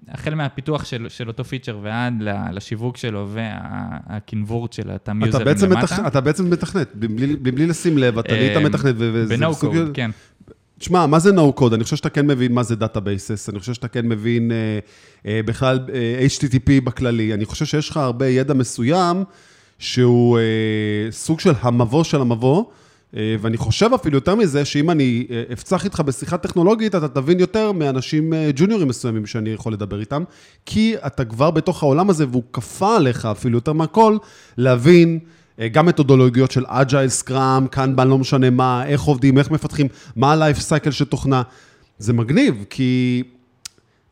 החל מהפיתוח של, של אותו פיצ'ר ועד לשיווק שלו וה convert של אותם יוזרים למטה. מתכ... אתה בעצם מתכנת, בלי, בלי לשים לב, אתה נהיית אה, מתכנת. ב-No code, כן. תשמע, מה זה no code? אני חושב שאתה כן מבין מה זה databases, אני חושב שאתה כן מבין אה, אה, בכלל אה, HTTP בכללי. אני חושב שיש לך הרבה ידע מסוים שהוא אה, סוג של המבוא של המבוא, ואני חושב אפילו יותר מזה, שאם אני אה, אפצח איתך בשיחה טכנולוגית, אתה תבין יותר מאנשים אה, ג'וניורים מסוימים שאני יכול לדבר איתם, כי אתה כבר בתוך העולם הזה, והוא כפה עליך אפילו יותר מהכל, להבין אה, גם מתודולוגיות של אג'ייל, סקראם, קנבן, לא משנה מה, איך עובדים, איך מפתחים, מה ה-life cycle של תוכנה. זה מגניב, כי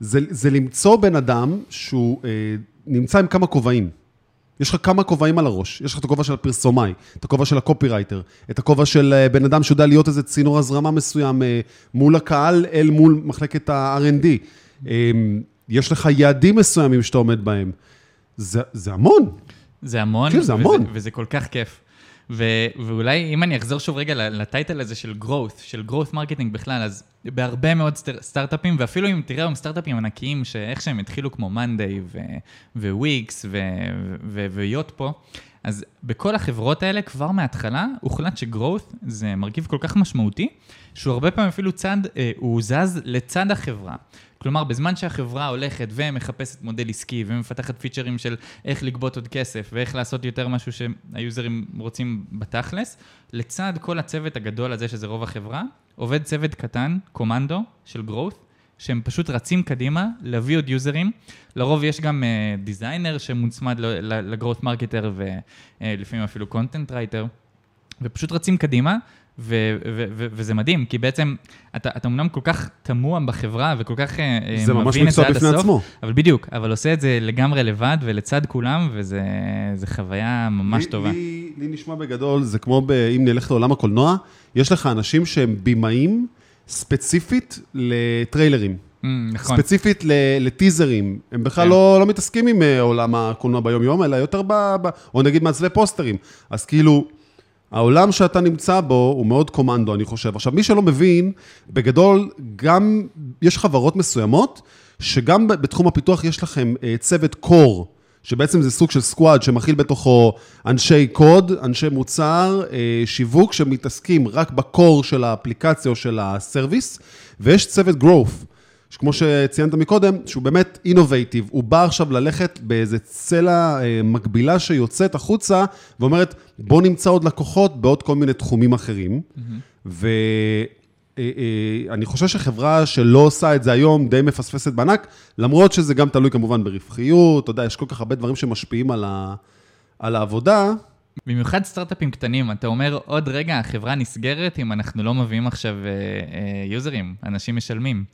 זה, זה למצוא בן אדם שהוא אה, נמצא עם כמה כובעים. יש לך כמה כובעים על הראש. יש לך את הכובע של הפרסומאי, את הכובע של הקופירייטר, את הכובע של אה, בן אדם שיודע להיות איזה צינור הזרמה מסוים אה, מול הקהל אל מול מחלקת ה-R&D. אה, יש לך יעדים מסוימים שאתה עומד בהם. זה, זה המון. זה המון, כן, זה המון. וזה, וזה כל כך כיף. ו- ואולי אם אני אחזור שוב רגע ל title הזה של growth, של growth marketing בכלל, אז בהרבה מאוד סטר- סטארט-אפים, ואפילו אם תראה היום סטארט-אפים ענקיים, שאיך שהם התחילו כמו מאנדיי וויקס ויוטפו, אז בכל החברות האלה כבר מההתחלה הוחלט ש-growth זה מרכיב כל כך משמעותי, שהוא הרבה פעמים אפילו צד, אה, הוא זז לצד החברה. כלומר, בזמן שהחברה הולכת ומחפשת מודל עסקי ומפתחת פיצ'רים של איך לגבות עוד כסף ואיך לעשות יותר משהו שהיוזרים רוצים בתכלס, לצד כל הצוות הגדול הזה, שזה רוב החברה, עובד צוות קטן, קומנדו של growth, שהם פשוט רצים קדימה להביא עוד יוזרים. לרוב יש גם uh, designer שמוצמד ל growth marketer ולפעמים אפילו content writer, ופשוט רצים קדימה, ו- ו- ו- וזה מדהים, כי בעצם אתה, אתה אמנם כל כך טמון בחברה וכל כך uh, זה ממש מבין את זה מקצוע עד בפני הסוף, עצמו. אבל בדיוק, אבל עושה את זה לגמרי לבד ולצד כולם, וזה זה חוויה ממש לי, טובה. לי, לי נשמע בגדול, זה כמו ב, אם נלך לעולם הקולנוע, יש לך אנשים שהם בימאים ספציפית לטריילרים. Mm, נכון. ספציפית ל- לטיזרים. הם בכלל כן. לא, לא מתעסקים עם אה, עולם הקולנוע ביום-יום, אלא יותר ב... ב או נגיד מעצבי פוסטרים. אז כאילו, העולם שאתה נמצא בו הוא מאוד קומנדו, אני חושב. עכשיו, מי שלא מבין, בגדול, גם יש חברות מסוימות, שגם בתחום הפיתוח יש לכם אה, צוות קור. שבעצם זה סוג של סקואד שמכיל בתוכו אנשי קוד, אנשי מוצר, אה, שיווק, שמתעסקים רק בקור של האפליקציה או של הסרוויס, ויש צוות growth, שכמו שציינת מקודם, שהוא באמת אינובייטיב, הוא בא עכשיו ללכת באיזה צלע אה, מקבילה שיוצאת החוצה, ואומרת, בוא נמצא עוד לקוחות בעוד כל מיני תחומים אחרים. ואני אה, חושב שחברה שלא עושה את זה היום די מפספסת בענק, למרות שזה גם תלוי כמובן ברווחיות, אתה יודע, יש כל כך הרבה דברים שמשפיעים על, ה, על העבודה. במיוחד סטארט-אפים קטנים, אתה אומר, עוד רגע החברה נסגרת אם אנחנו לא מביאים עכשיו אה, אה, יוזרים, אנשים משלמים.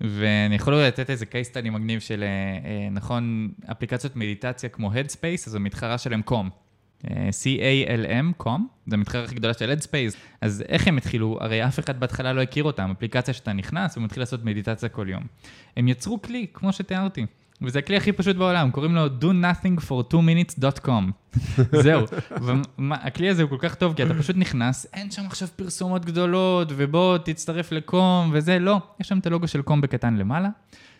ואני יכול לתת איזה case study מגניב של, אה, אה, נכון, אפליקציות מדיטציה כמו Headspace, אז המתחרה שלהם קום. אה, C-A-L-M, קום, זו המתחרה הכי גדולה של Headspace. אז איך הם התחילו? הרי אף אחד בהתחלה לא הכיר אותם, אפליקציה שאתה נכנס ומתחיל לעשות מדיטציה כל יום. הם יצרו כלי, כמו שתיארתי. וזה הכלי הכי פשוט בעולם, קוראים לו do nothing for 2minutes.com. זהו. והכלי הזה הוא כל כך טוב, כי אתה פשוט נכנס, אין שם עכשיו פרסומות גדולות, ובוא תצטרף לקום וזה, לא. יש שם את הלוגו של קום בקטן למעלה,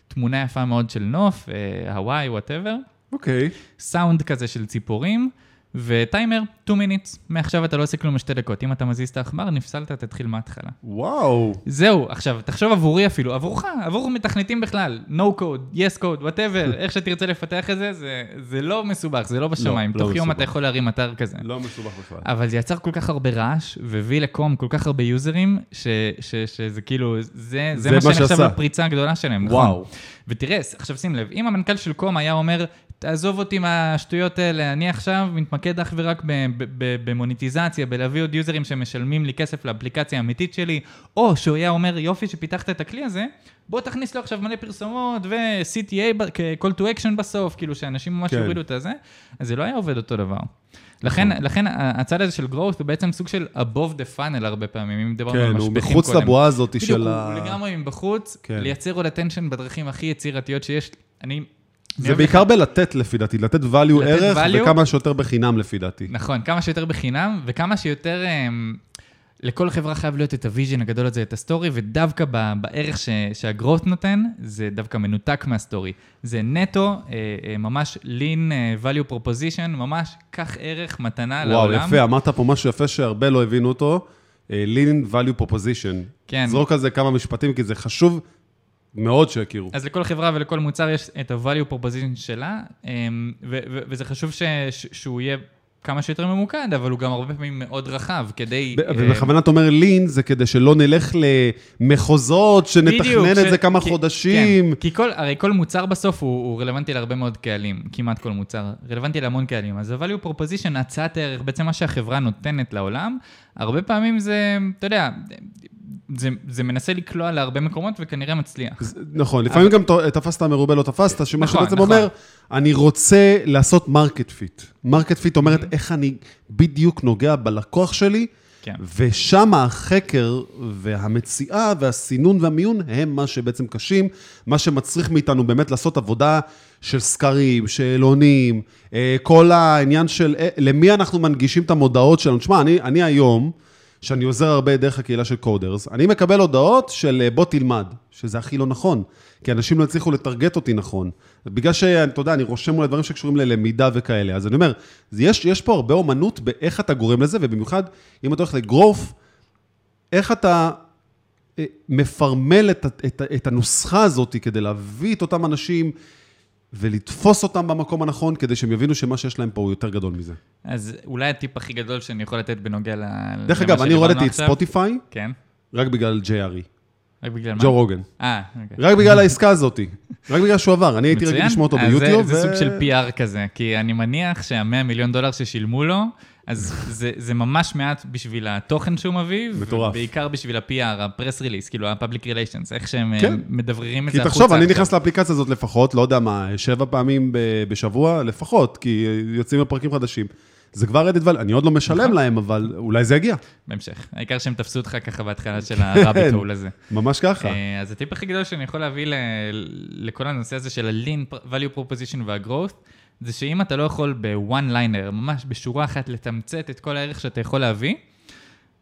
תמונה יפה מאוד של נוף, אה, הוואי, whatever. אוקיי. סאונד כזה של ציפורים. וטיימר, 2 minutes, מעכשיו אתה לא עושה כלום בשתי דקות. אם אתה מזיז את העכבר, נפסלת, תתחיל מההתחלה. וואו. זהו, עכשיו, תחשוב עבורי אפילו, עבורך, עבור מתכנתים בכלל, no code, yes code, whatever, איך שתרצה לפתח את זה, זה, זה לא מסובך, זה לא בשמיים. לא תוך יום מסובך. אתה יכול להרים אתר כזה. לא מסובך בכלל. אבל זה יצר כל כך הרבה רעש, והביא לקום כל כך הרבה יוזרים, ש, ש, שזה כאילו, זה, זה, זה מה שנחשב. לפריצה הגדולה שלהם, נכון? וואו. ותראה, עכשיו שים לב, אם המנכ"ל של קום היה אומר, תעזוב אותי מהשטויות האלה, אני עכשיו מתמקד אך ורק במוניטיזציה, בלהביא עוד יוזרים שמשלמים לי כסף לאפליקציה האמיתית שלי, או שהוא היה אומר, יופי שפיתחת את הכלי הזה, בוא תכניס לו עכשיו מלא פרסומות ו-CTA, כ-call to action בסוף, כאילו שאנשים ממש כן. יורידו את הזה, אז זה לא היה עובד אותו דבר. לכן, לכן הצד הזה של growth הוא בעצם סוג של above the funnel הרבה פעמים, אם דיברנו על כן, משפטים הוא קודם. מחוץ לבועה הזאת בדיוק, של הוא ה... לגמרי מבחוץ, כן. לייצר עוד attention בדרכים הכי יצירתיות שיש. אני... זה בעיקר בלתת לפי דעתי, לתת value ערך. וכמה שיותר בחינם לפי דעתי. נכון, כמה שיותר בחינם, וכמה שיותר... אמ, לכל חברה חייב להיות את ה vision הגדול הזה, את ה story, ודווקא ב- בערך ש- שה growth נותן, זה דווקא מנותק מה story. זה נטו, אה, אה, ממש lean אה, value proposition, ממש קח ערך, מתנה וואו, לעולם. יפה, אמרת פה משהו יפה שהרבה לא הבינו אותו, אה, lean value proposition. כן. זרוק על זה כמה משפטים, כי זה חשוב מאוד שיכירו. אז לכל חברה ולכל מוצר יש את ה-value proposition שלה, אמ, וזה חשוב ש- ש- שהוא יהיה כמה שיותר ממוקד, אבל הוא גם הרבה פעמים מאוד רחב, כדי... אה, ובכוונה אתה אומר lean, זה כדי שלא נלך למחוזות, שנתכנן את זה כמה חודשים. כן, כי כל, הרי כל מוצר בסוף הוא, הוא רלוונטי להרבה מאוד קהלים, כמעט כל מוצר, רלוונטי להמון קהלים. אז ה-value proposition, הצעת הערך, בעצם מה שהחברה נותנת לעולם, הרבה פעמים זה, אתה יודע, זה, זה מנסה לקלוע להרבה מקומות וכנראה מצליח. זה- נכון, לפעמים גם ת- תפסת מרובה לא תפסת, שמה נכון, שבעצם נכון. אומר, אני רוצה לעשות market fit. market fit Mm-hmm. אומרת איך אני בדיוק נוגע בלקוח שלי, כן. ושם החקר והמציאה והסינון והמיון הם מה שבעצם קשים, מה שמצריך מאיתנו באמת לעשות עבודה של סקרים, שאלונים, אה, כל העניין של אה, למי אנחנו מנגישים את המודעות שלנו. תשמע, אני, אני היום, שאני עוזר הרבה דרך הקהילה של קודרס, אני מקבל הודעות של בוא תלמד, שזה הכי לא נכון, כי אנשים לא הצליחו לטרגט אותי נכון. בגלל שאתה יודע, אני רושם אולי דברים שקשורים ללמידה וכאלה. אז אני אומר, יש, יש פה הרבה אומנות באיך אתה גורם לזה, ובמיוחד אם אתה הולך לגרוף, איך אתה אה, מפרמל את, את, את הנוסחה הזאת כדי להביא את אותם אנשים ולתפוס אותם במקום הנכון, כדי שהם יבינו שמה שיש להם פה הוא יותר גדול מזה. אז אולי הטיפ הכי גדול שאני יכול לתת בנוגע ל... דרך אגב, אני הורדתי את. ספוטיפיי כן, רק בגלל JRE, רק בגלל מה? ג'ו רוגן. אה, אוקיי. רק בגלל העסקה הזאת. רק בגלל שהוא עבר. אני הייתי רגיל. לשמוע אותו ביוטיוב. זה סוג של PR כזה, כי אני מניח שה-100 מיליון דולר ששילמו לו, אז זה, זה ממש מעט בשביל התוכן שהוא מביא, מטורף. ובעיקר בשביל ה-PR, ה-press release, כאילו ה-public relations, איך שהם כן. אה, מדבררים את כי זה החוצה. תחשוב, אני. נכנס לאפליקציה הזאת לפחות, לא יודע מה, שבע פעמים בשבוע לפחות, כי יוצאים בפרקים חדשים. זה כבר אדיט ואלי, אני עוד לא משלם נכון. להם, אבל אולי זה יגיע. בהמשך. העיקר שהם תפסו אותך ככה בהתחלה של ה-rabbit hole הזה. ממש ככה. אה, אז הטיפ הכי גדול שאני יכול להביא לכל הנושא הזה של ה-lean value proposition וה-growth, זה שאם אתה לא יכול ב-one liner, ממש בשורה אחת, לתמצת את כל הערך שאתה יכול להביא,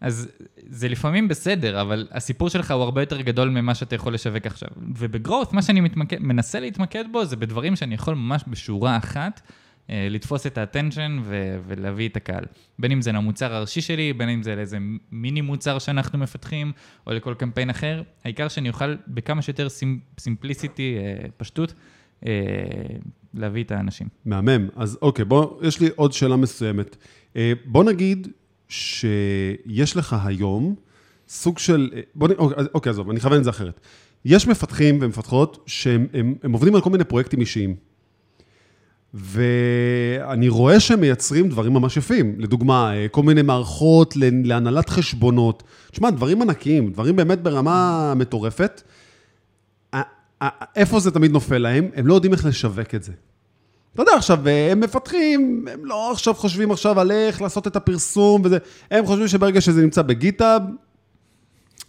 אז זה לפעמים בסדר, אבל הסיפור שלך הוא הרבה יותר גדול ממה שאתה יכול לשווק עכשיו. ובגרואות, מה שאני מתמקד, מנסה להתמקד בו, זה בדברים שאני יכול ממש בשורה אחת אה, לתפוס את האטנשן ולהביא את הקהל. בין אם זה למוצר הראשי שלי, בין אם זה לאיזה מיני מוצר שאנחנו מפתחים, או לכל קמפיין אחר. העיקר שאני אוכל בכמה שיותר סימפליסיטי, אה, פשטות, אה, להביא את האנשים. מהמם. אז אוקיי, בוא, יש לי עוד שאלה מסוימת. אה, בוא נגיד שיש לך היום סוג של... אה, בוא נ... אוקיי, אוקיי, עזוב, אני אכוון את זה אחרת. יש מפתחים ומפתחות שהם הם, הם עובדים על כל מיני פרויקטים אישיים. ואני רואה שהם מייצרים דברים ממש יפים. לדוגמה, אה, כל מיני מערכות להנהלת חשבונות. תשמע, דברים ענקיים, דברים באמת ברמה מטורפת. איפה זה תמיד נופל להם? הם לא יודעים איך לשווק את זה. אתה יודע, עכשיו, הם מפתחים, הם לא עכשיו חושבים עכשיו על איך לעשות את הפרסום וזה, הם חושבים שברגע שזה נמצא בגיטאב,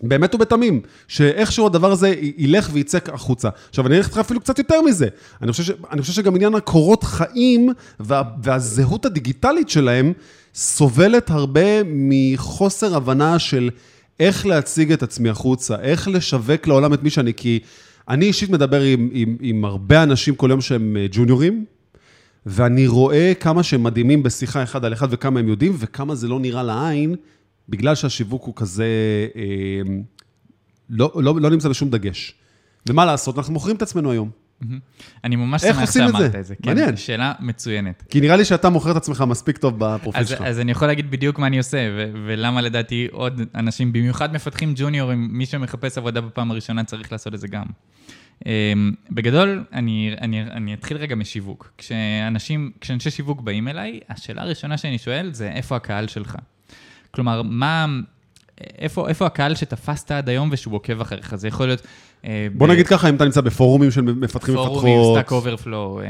באמת ובתמים, שאיכשהו הדבר הזה ילך וייצא החוצה. עכשיו, אני אלך איתך אפילו קצת יותר מזה. אני חושב, ש, אני חושב שגם עניין הקורות חיים וה, והזהות הדיגיטלית שלהם סובלת הרבה מחוסר הבנה של איך להציג את עצמי החוצה, איך לשווק לעולם את מי שאני, כי אני אישית מדבר עם, עם, עם הרבה אנשים כל יום שהם אה, ג'וניורים, ואני רואה כמה שהם מדהימים בשיחה אחד על אחד וכמה הם יודעים, וכמה זה לא נראה לעין. בגלל שהשיווק הוא כזה, אה, לא, לא, לא נמצא בשום דגש. ומה לעשות, אנחנו מוכרים את עצמנו היום. אני ממש שמח שאמרת את זה. כן, מעניין. שאלה מצוינת. כי נראה לי שאתה מוכר את עצמך מספיק טוב בפרופיל שלך. אז אני יכול להגיד בדיוק מה אני עושה, ולמה לדעתי עוד אנשים, במיוחד מפתחים ג'וניורים, מי שמחפש עבודה בפעם הראשונה צריך לעשות את זה גם. Um, בגדול, אני, אני, אני אתחיל רגע משיווק. כשאנשים, כשאנשי שיווק באים אליי, השאלה הראשונה שאני שואל זה איפה הקהל שלך. כלומר, מה... איפה, איפה הקהל שתפסת עד היום ושהוא עוקב אחריך? זה יכול להיות... אה, בוא ב... נגיד ככה, אם אתה נמצא בפורומים של מפתחים ומפתחות... פורומים, Stack Overflow.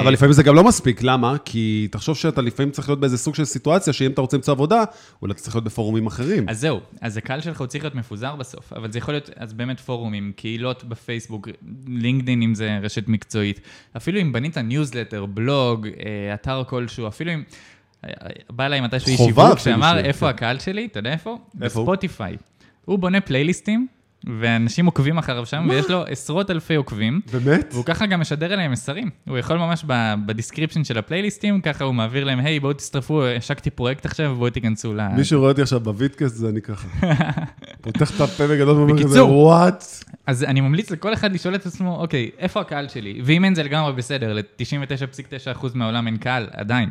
אבל לפעמים זה גם לא מספיק, למה? כי תחשוב שאתה לפעמים צריך להיות באיזה סוג של סיטואציה, שאם אתה רוצה למצוא עבודה, אולי אתה צריך להיות בפורומים אחרים. אז זהו, אז הקהל שלך הוא צריך להיות מפוזר בסוף, אבל זה יכול להיות, אז באמת פורומים, קהילות בפייסבוק, לינקדאין אם זה רשת מקצועית, אפילו אם בנית ניוזלטר, בלוג, אה, אתר כלשהו, אפילו אם... בא אליי מתישהו איש שיווק שאמר, איפה כן. הקהל שלי? אתה יודע איפה? איפה? בספוטיפיי. הוא בונה פלייליסטים, ואנשים עוקבים אחריו שם, ויש לו עשרות אלפי עוקבים. באמת? והוא ככה גם משדר אליהם מסרים. הוא יכול ממש ב description של הפלייליסטים, ככה הוא מעביר להם, היי, בואו תצטרפו, השקתי פרויקט עכשיו, בואו תיכנסו ל... מי שרואה אותי עכשיו ב vidcast, זה אני ככה. פותח את הפה בגדול ואומר כזה, what? אז אני ממליץ לכל אחד לשאול את עצמו, אוקיי, איפה הקהל שלי? ואם אין זה לגמרי בסדר, ל-99.9% מהעולם אין קהל, עדיין.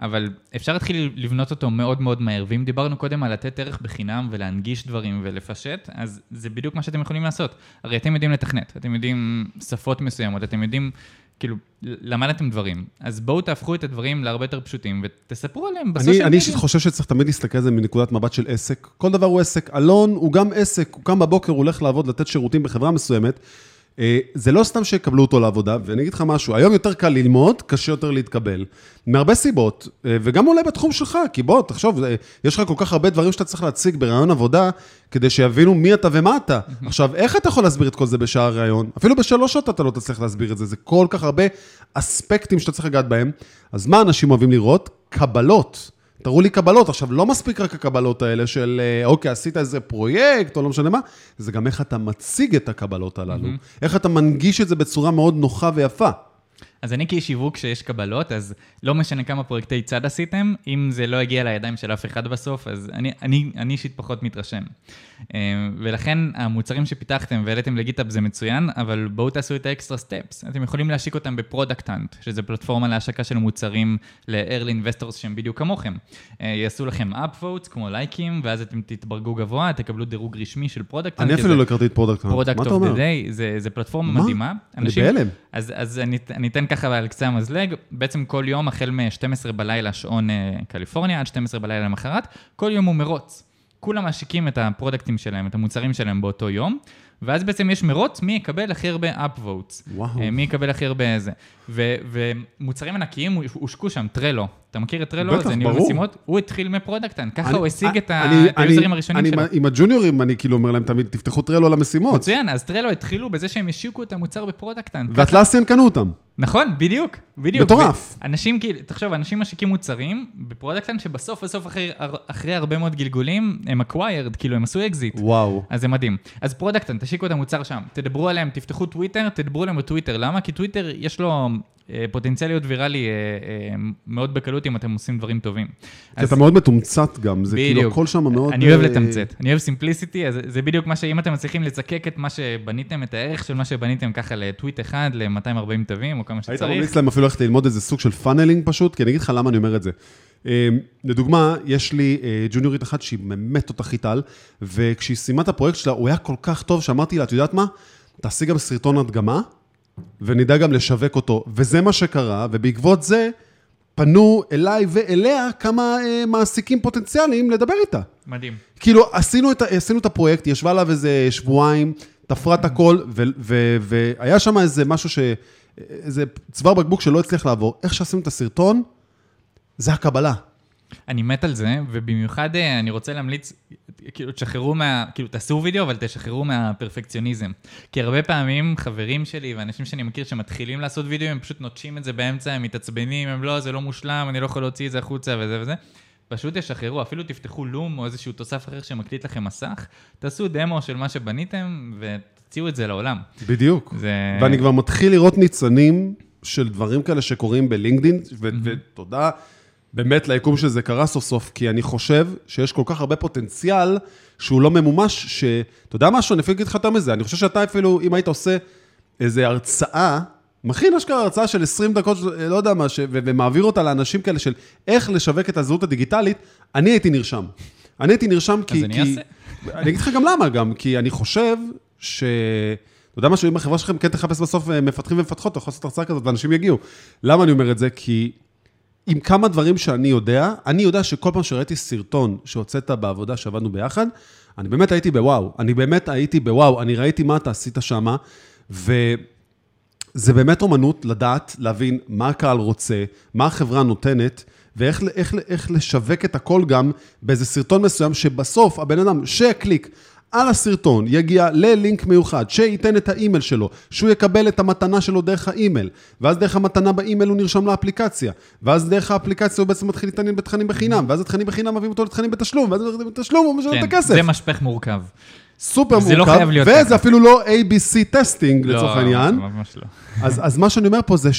אבל אפשר להתחיל לבנות אותו מאוד מאוד מהר, ואם דיברנו קודם על לתת ערך בחינם ולהנגיש דברים ולפשט, אז זה בדיוק מה שאתם יכולים לעשות. הרי אתם יודעים לתכנת, אתם יודעים שפות מסוימות, אתם יודעים, כאילו, למדתם דברים. אז בואו תהפכו את הדברים להרבה יותר פשוטים ותספרו עליהם בסושיאל מדיה. אני אישית חושב שצריך תמיד להסתכל על זה מנקודת מבט של עסק. כל דבר הוא עסק. אלון הוא גם עסק, הוא קם בבוקר, הוא הולך לעבוד, לתת שירותים בחברה מסוימת. אה, זה לא סתם שיקבלו אותו לעבודה, ואני אגיד לך משהו, היום יותר קל ללמוד, קשה יותר להתקבל. מהרבה סיבות, אה, וגם אולי בתחום שלך, כי בוא, תחשוב, אה, יש לך כל כך הרבה דברים שאתה צריך להציג ברעיון עבודה, כדי שיבינו מי אתה ומה אתה. עכשיו, איך אתה יכול להסביר את כל זה בשעה הרעיון? אפילו בשלוש שעות אתה לא תצליח להסביר את זה, זה כל כך הרבה אספקטים שאתה צריך לגעת בהם. אז מה אנשים אוהבים לראות? קבלות. תראו לי קבלות. עכשיו, לא מספיק רק הקבלות האלה של, אה, אוקיי, עשית איזה פרויקט, או לא משנה מה, זה גם איך אתה מציג את הקבלות הללו. Mm-hmm. איך אתה מנגיש את זה בצורה מאוד נוחה ויפה. אז אני כאיש שיווק שיש קבלות, אז לא משנה כמה פרויקטי צד עשיתם, אם זה לא הגיע לידיים של אף אחד בסוף, אז אני אישית פחות מתרשם. אה, ולכן המוצרים שפיתחתם והעליתם לגיטאפ זה מצוין, אבל בואו תעשו את ה extra steps. אתם יכולים להשיק אותם ב Product Hunt, שזה פלטפורמה להשקה של מוצרים ל-early investors שהם בדיוק כמוכם. אה, יעשו לכם upvotes כמו לייקים, ואז אתם תתברגו גבוה, תקבלו דירוג רשמי של Product Hunt. אני אפילו לא הכרתי את Product Hunt. product of the day, זה פלטפורמה מדהימה. אני בהלם. אז אני אתן ככה על קצה המזלג, בעצם כל יום, החל מ-12 בלילה שעון אה, קליפורניה, עד 12 בלילה למחרת, כל יום הוא מרוץ. כולם משיקים את הפרודקטים שלהם, את המוצרים שלהם באותו יום, ואז בעצם יש מרוץ מי יקבל הכי הרבה upvotes. וואו. אה, מי יקבל הכי הרבה זה. ומוצרים ענקיים הושקו שם, טרלו. אתה מכיר את טרלו? בטח, ברור. משימות? הוא התחיל מפרודקטן, ככה אני, הוא השיג את היוזרים הראשונים שלו. עם הג'וניורים, אני כאילו אומר להם תמיד, תפתחו Trello למשימות. מצוין, אז Trello התחילו בזה שהם השיקו את המוצר ב Product Hunt. ו Atlassian קנו אותם. נכון, בדיוק, בדיוק. מטורף. אנשים כאילו, תחשוב, אנשים משיקים מוצרים ב Product Hunt שבסוף בסוף אחרי, אחרי הרבה מאוד גלגולים, הם acquired, כאילו הם עשו אקזיט. וואו. אז זה מדהים. אז Product Hunt, תשיקו את המוצר שם, תדברו עליהם, תפתחו טוויטר, תדברו עליהם בטוויטר. למה? כי טוויטר יש לו אה, פוטנציאל להיות ויראלי אה, אה, מאוד בקלות אם אתם עושים דברים טובים. כי אתה מאוד מתומצת גם, זה כאילו. הכל שם מאוד... אני אוהב לתמצת, אני אוהב simplicity, אז זה בדיוק מה שאם אתם מצליחים לזקק את מה שבניתם, את הערך של מה שבניתם ככה לטוויט אחד, ל-240 תווים, או כמה היית שצריך. ממליץ להם אפילו ללכת ללמוד איזה סוג של funneling פשוט? כי אני אגיד לך למה אני אומר את זה. לדוגמה, יש לי ג'וניורית אחת שהיא באמת תותחית על, וכשהיא סיימה את הפרויקט שלה, הוא היה כל כך טוב, שאמרתי לה, את יודעת מה? תעשי גם סרטון הדגמה, ונדע גם לשווק אותו. וזה מה שקרה, ובעקבות זה פנו אליי ואליה כמה אה, מעסיקים פוטנציאליים לדבר איתה. מדהים. כאילו, עשינו את, עשינו את הפרויקט, היא ישבה עליו איזה שבועיים, תפרה את הכל, והיה שם איזה משהו ש... איזה צוואר בקבוק שלא הצליח לעבור. איך שעשינו את הסרטון, זה הקבלה. אני מת על זה, ובמיוחד אה, אני רוצה להמליץ, כאילו, תשחררו מה... כאילו, תעשו וידאו, אבל תשחררו מהפרפקציוניזם. כי הרבה פעמים חברים שלי ואנשים שאני מכיר שמתחילים לעשות וידאו, הם פשוט נוטשים את זה באמצע, הם מתעצבנים, הם לא, זה לא מושלם, אני לא יכול להוציא את זה החוצה וזה וזה. פשוט תשחררו, אפילו תפתחו לום או איזשהו תוסף אחר שמקליט לכם מסך, תעשו דמו של מה שבניתם ותוציאו את זה לעולם. בדיוק. זה... ואני כבר מתחיל לראות ניצנים של דברים כאלה שקורים בלינקדאין, ו- ותודה באמת ליקום שזה קרה סוף סוף, כי אני חושב שיש כל כך הרבה פוטנציאל שהוא לא ממומש, שאתה יודע משהו, אני אפילו אגיד לך יותר מזה, אני חושב שאתה אפילו, אם היית עושה איזה הרצאה, מכין אשכרה הרצאה של 20 דקות, לא יודע מה, ש- ו- ומעביר אותה לאנשים כאלה של איך לשווק את הזהות הדיגיטלית, אני הייתי נרשם. אני הייתי נרשם כי... אני כי... אעשה. אני אגיד לך גם למה, גם כי אני חושב ש... אתה יודע משהו, אם החברה שלכם כן תחפש בסוף אה, מפתחים ומפתחות, אתה יכול לעשות הרצאה כזאת ואנשים יגיעו. למה אני אומר את זה? כי עם כמה דברים שאני יודע, אני יודע שכל פעם שראיתי סרטון שהוצאת בעבודה שעבדנו ביחד, אני באמת הייתי בוואו. אני באמת הייתי בוואו. אני ראיתי מה אתה עשית שמה, וזה באמת אומנות לדעת, להבין מה הקהל רוצה, מה החברה נותנת, ואיך איך, איך לשווק את הכל גם באיזה סרטון מסוים, שבסוף הבן אדם שיקליק על הסרטון יגיע ללינק מיוחד, שייתן את האימייל שלו, שהוא יקבל את המתנה שלו דרך האימייל, ואז דרך המתנה באימייל הוא נרשם לאפליקציה, ואז דרך האפליקציה הוא בעצם מתחיל להתעניין בתכנים בחינם, ואז התכנים בחינם מביאים אותו לתכנים בתשלום, ואז בתשלום הוא משלם את כן, הכסף. זה משפך מורכב. סופר לא מורכב, חייב להיות וזה ככה. אפילו לא ABC testing לצורך לא, העניין. ממש לא. אז, אז מה שאני אומר פה זה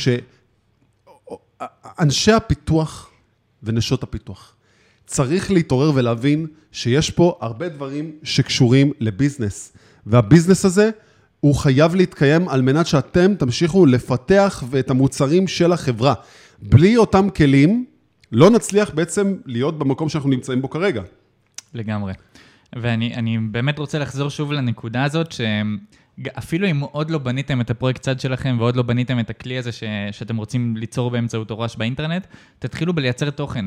שאנשי הפיתוח ונשות הפיתוח, צריך להתעורר ולהבין שיש פה הרבה דברים שקשורים לביזנס. והביזנס הזה, הוא חייב להתקיים על מנת שאתם תמשיכו לפתח את המוצרים של החברה. בלי אותם כלים, לא נצליח בעצם להיות במקום שאנחנו נמצאים בו כרגע. לגמרי. ואני אני באמת רוצה לחזור שוב לנקודה הזאת, שאפילו אם עוד לא בניתם את הפרויקט צד שלכם ועוד לא בניתם את הכלי הזה ש, שאתם רוצים ליצור באמצעותו רעש באינטרנט, תתחילו בלייצר תוכן.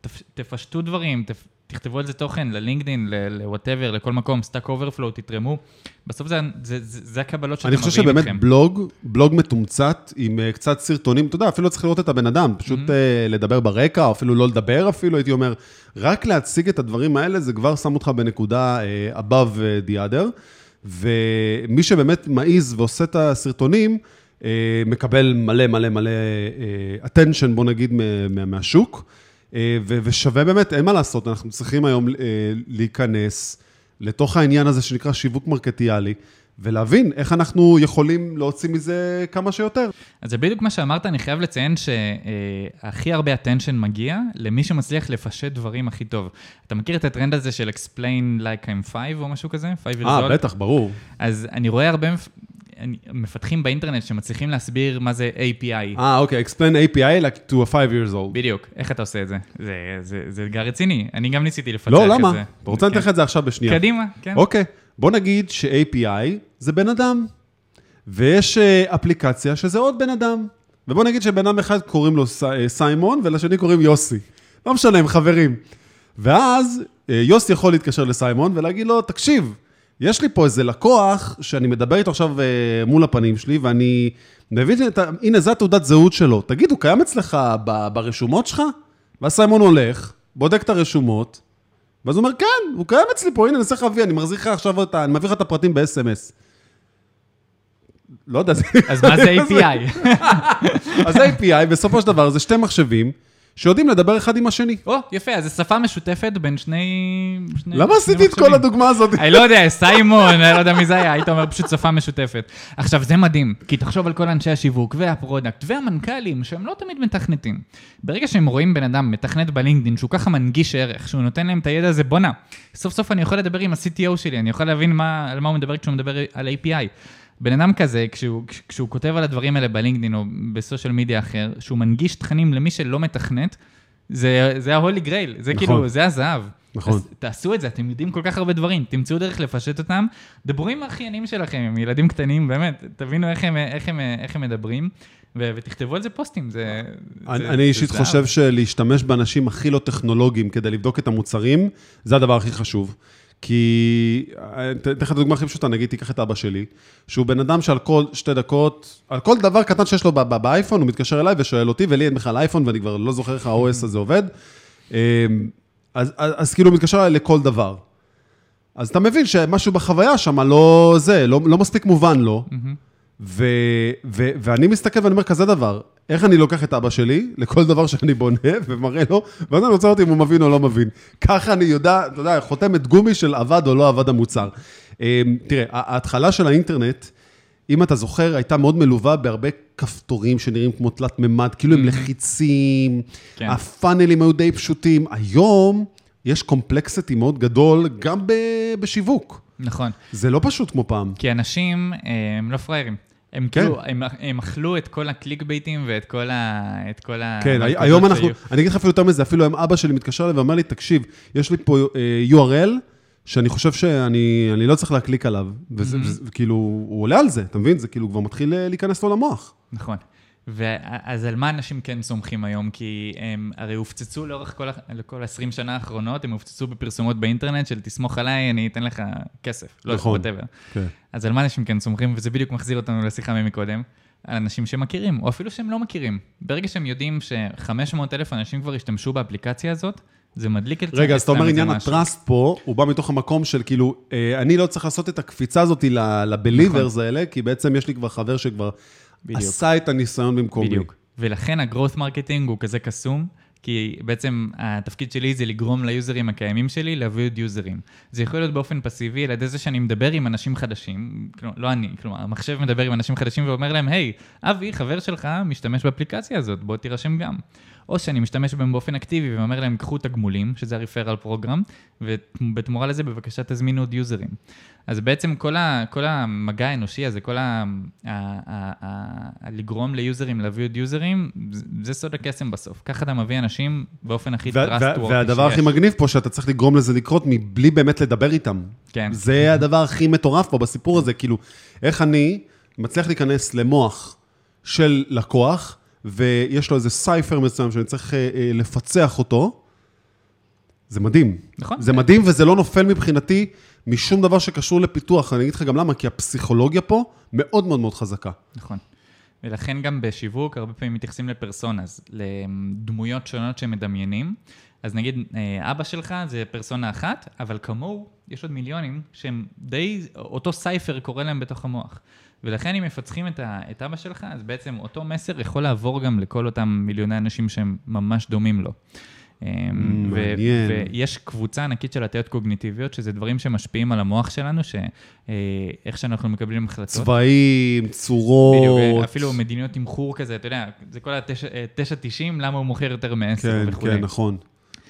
תפ, תפשטו דברים, תפ, תכתבו על זה תוכן ללינקדין, ל-whatever, לכל מקום, Stack Overflow, תתרמו. בסוף זה, זה, זה, זה הקבלות שאתם אני מביאים חושב איתכם. שבאמת בלוג, בלוג מתומצת, עם אה, קצת סרטונים, אתה יודע, אפילו לא צריך לראות את הבן אדם, פשוט Mm-hmm. אה, לדבר ברקע, או אפילו לא לדבר אפילו, הייתי אומר, רק להציג את הדברים האלה, זה כבר שם אותך בנקודה אה, above אה, the other, ומי שבאמת מעז ועושה את הסרטונים, אה, מקבל מלא מלא מלא אה, attention, בוא נגיד, מה- מה- מהשוק, אה, ושווה באמת, אין מה לעשות, אנחנו צריכים היום להיכנס לתוך העניין הזה שנקרא שיווק מרקטיאלי, ולהבין איך אנחנו יכולים להוציא מזה כמה שיותר. אז זה בדיוק מה שאמרת, אני חייב לציין שהכי הרבה attention מגיע למי שמצליח לפשט דברים הכי טוב. אתה מכיר את הטרנד הזה של explain like I'm 5 או משהו כזה? 5 years אה, old? בטח, ברור. אז אני רואה הרבה מפתחים באינטרנט שמצליחים להסביר מה זה API. אה, אוקיי, explain API like to a 5 years old. בדיוק, איך אתה עושה את זה? זה, זה, זה אתגר רציני, אני גם ניסיתי לפצח לא, את זה. למה? אתה רוצה לתת לך כן. את זה עכשיו בשנייה. קדימה, כן. אוקיי, בוא נגיד ש-API זה בן אדם, ויש אה, אפליקציה שזה עוד בן אדם. ובוא נגיד שבן אדם אחד קוראים לו אה, סיימון, ולשני קוראים יוסי. לא משנה, הם חברים. ואז אה, יוסי יכול להתקשר לסיימון ולהגיד לו, תקשיב, יש לי פה איזה לקוח שאני מדבר איתו עכשיו מול הפנים שלי, ואני מבין, הנה, זו התעודת זהות שלו. תגיד, הוא קיים אצלך ברשומות שלך? ואז סיימון הולך, בודק את הרשומות, ואז הוא אומר, כן, הוא קיים אצלי פה, הנה, אני אעשה לך אני מחזיר לך עכשיו אני מעביר לך את הפרטים ב-SMS. לא יודע, זה... אז מה זה API? אז API, בסופו של דבר, זה שתי מחשבים שיודעים לדבר אחד עם השני. או, יפה, אז זו שפה משותפת בין שני... שני למה עשיתי את כל. הדוגמה הזאת? אני לא יודע, סיימון, אני לא יודע מי זה היה, היית אומר פשוט שפה משותפת. עכשיו, זה מדהים, כי תחשוב על כל אנשי השיווק וה product והמנכ"לים, שהם לא תמיד מתכנתים. ברגע שהם רואים בן אדם מתכנת בלינקדאין, שהוא ככה מנגיש ערך, שהוא נותן להם את הידע הזה, בואנה, סוף סוף אני יכול לדבר עם ה-CTO שלי, אני יכול להבין מה, על מה הוא מדבר כשהוא מדבר על API. בן אדם כזה, כשהוא, כש- כשהוא כותב על הדברים האלה בלינקדאין או בסושיאל מדיה אחר, שהוא מנגיש תכנים למי שלא מתכנת, זה, זה ה-holy grail, זה נכון. כאילו, זה הזהב. נכון. אז תעשו את זה, אתם יודעים כל כך הרבה דברים, תמצאו דרך לפשט אותם, דברו עם האחיינים שלכם, עם ילדים קטנים, באמת, תבינו איך הם, איך הם, איך הם מדברים, ו- ותכתבו על זה פוסטים, זה... אני זה- אני זה אישית זהב. חושב שלהשתמש באנשים הכי לא טכנולוגיים כדי לבדוק את המוצרים, זה הדבר הכי חשוב. כי, אה, אתן לך את הדוגמה הכי פשוטה, נגיד, תיקח את אבא שלי, שהוא בן אדם שעל כל שתי דקות, על כל דבר קטן שיש לו באייפון, הוא מתקשר אליי ושואל אותי, ולי אין בכלל אייפון, ואני כבר לא זוכר איך ה-OS הזה עובד. אה, אז, אז, אז כאילו הוא מתקשר אליי לכל דבר. אז אתה מבין שמשהו בחוויה שם לא זה, לא, לא מספיק מובן לו. ו, ו, ואני מסתכל ואני אומר כזה דבר, איך אני לוקח את אבא שלי לכל דבר שאני בונה ומראה לו, ואז אני רוצה לראות אם הוא מבין או לא מבין. ככה אני יודע, אתה יודע, חותמת גומי של עבד או לא עבד המוצר. אה, תראה, ההתחלה של האינטרנט, אם אתה זוכר, הייתה מאוד מלווה בהרבה כפתורים שנראים כמו תלת מימד, כאילו הם לחיצים, כן. הפאנלים היו די פשוטים. היום יש קומפלקסיטי מאוד גדול גם בשיווק. נכון, זה לא פשוט כמו פעם. כי אנשים אה, הם לא פראיירים. הם כן. כאילו, הם, הם אכלו את כל הקליק בייטים ואת כל ה... את כל ה... כן, היום אנחנו, שהיו. אני אגיד לך אפילו יותר מזה, אפילו היום אבא שלי מתקשר אליי ואומר לי, תקשיב, יש לי פה אה, URL, שאני חושב שאני אני לא צריך להקליק עליו, וזה, וזה, וכאילו, הוא עולה על זה, אתה מבין? זה כאילו כבר מתחיל אה, להיכנס לו למוח. נכון. ואז על מה אנשים כן סומכים היום? כי הם הרי הופצצו לאורך כל, כל 20 שנה האחרונות, הם הופצצו בפרסומות באינטרנט של תסמוך עליי, אני אתן לך כסף. לא נכון. נכון. whatever. כן. אז על מה אנשים כן סומכים? וזה בדיוק מחזיר אותנו לשיחה ממקודם. על אנשים שמכירים, או אפילו שהם לא מכירים. ברגע שהם יודעים ש-500 אלף אנשים כבר השתמשו באפליקציה הזאת, זה מדליק את רגע, אז אתה אומר עניין. הטראסט פה, הוא בא מתוך המקום של כאילו, אה, אני לא צריך לעשות את הקפיצה הזאת ל-believers האלה, כי בעצם יש לי כבר חבר שכבר נכון. בדיוק. עשה את הניסיון במקומי. בדיוק. ולכן ה-growth marketing הוא כזה קסום, כי בעצם התפקיד שלי זה לגרום ליוזרים הקיימים שלי להביא עוד יוזרים. זה יכול להיות באופן פסיבי, על ידי זה שאני מדבר עם אנשים חדשים, כלומר, לא אני, כלומר, המחשב מדבר עם אנשים חדשים ואומר להם, היי, אבי, חבר שלך משתמש באפליקציה הזאת, בוא תירשם גם. או שאני משתמש בהם באופן אקטיבי ואומר להם, קחו תגמולים, שזה ה-referral program, ובתמורה לזה בבקשה תזמינו עוד יוזרים. אז בעצם כל, ה, כל המגע האנושי הזה, כל ה, ה, ה, ה, לגרום ליוזרים להביא עוד יוזרים, זה, סוד הקסם בסוף. ככה אתה מביא אנשים באופן הכי trustworthy והדבר הכי מגניב פה, שאתה צריך לגרום לזה לקרות מבלי באמת לדבר איתם. כן. זה הדבר הכי מטורף פה בסיפור הזה, כאילו, איך אני מצליח להיכנס למוח של לקוח, ויש לו איזה סייפר מסוים שאני צריך אה, אה, לפצח אותו, זה מדהים. נכון. זה מדהים וזה לא נופל מבחינתי משום דבר שקשור לפיתוח. אני אגיד לך גם למה, כי הפסיכולוגיה פה מאוד מאוד מאוד חזקה. נכון. ולכן גם בשיווק הרבה פעמים מתייחסים לפרסונאז, לדמויות שונות שהם מדמיינים. אז נגיד, אה, אבא שלך זה פרסונה אחת, אבל כמוהו יש עוד מיליונים שהם די, אותו סייפר קורא להם בתוך המוח. ולכן אם מפצחים את, ה, את אבא שלך, אז בעצם אותו מסר יכול לעבור גם לכל אותם מיליוני אנשים שהם ממש דומים לו. ו- מעניין. ויש קבוצה ענקית של הטיות קוגניטיביות, שזה דברים שמשפיעים על המוח שלנו, שאיך שאנחנו מקבלים החלטות. צבעים, צורות. בדיוק, אפילו מדיניות תמחור כזה, אתה יודע, זה כל ה-9.90, למה הוא מוכר יותר מ-10 כן, וכולי. כן, נכון.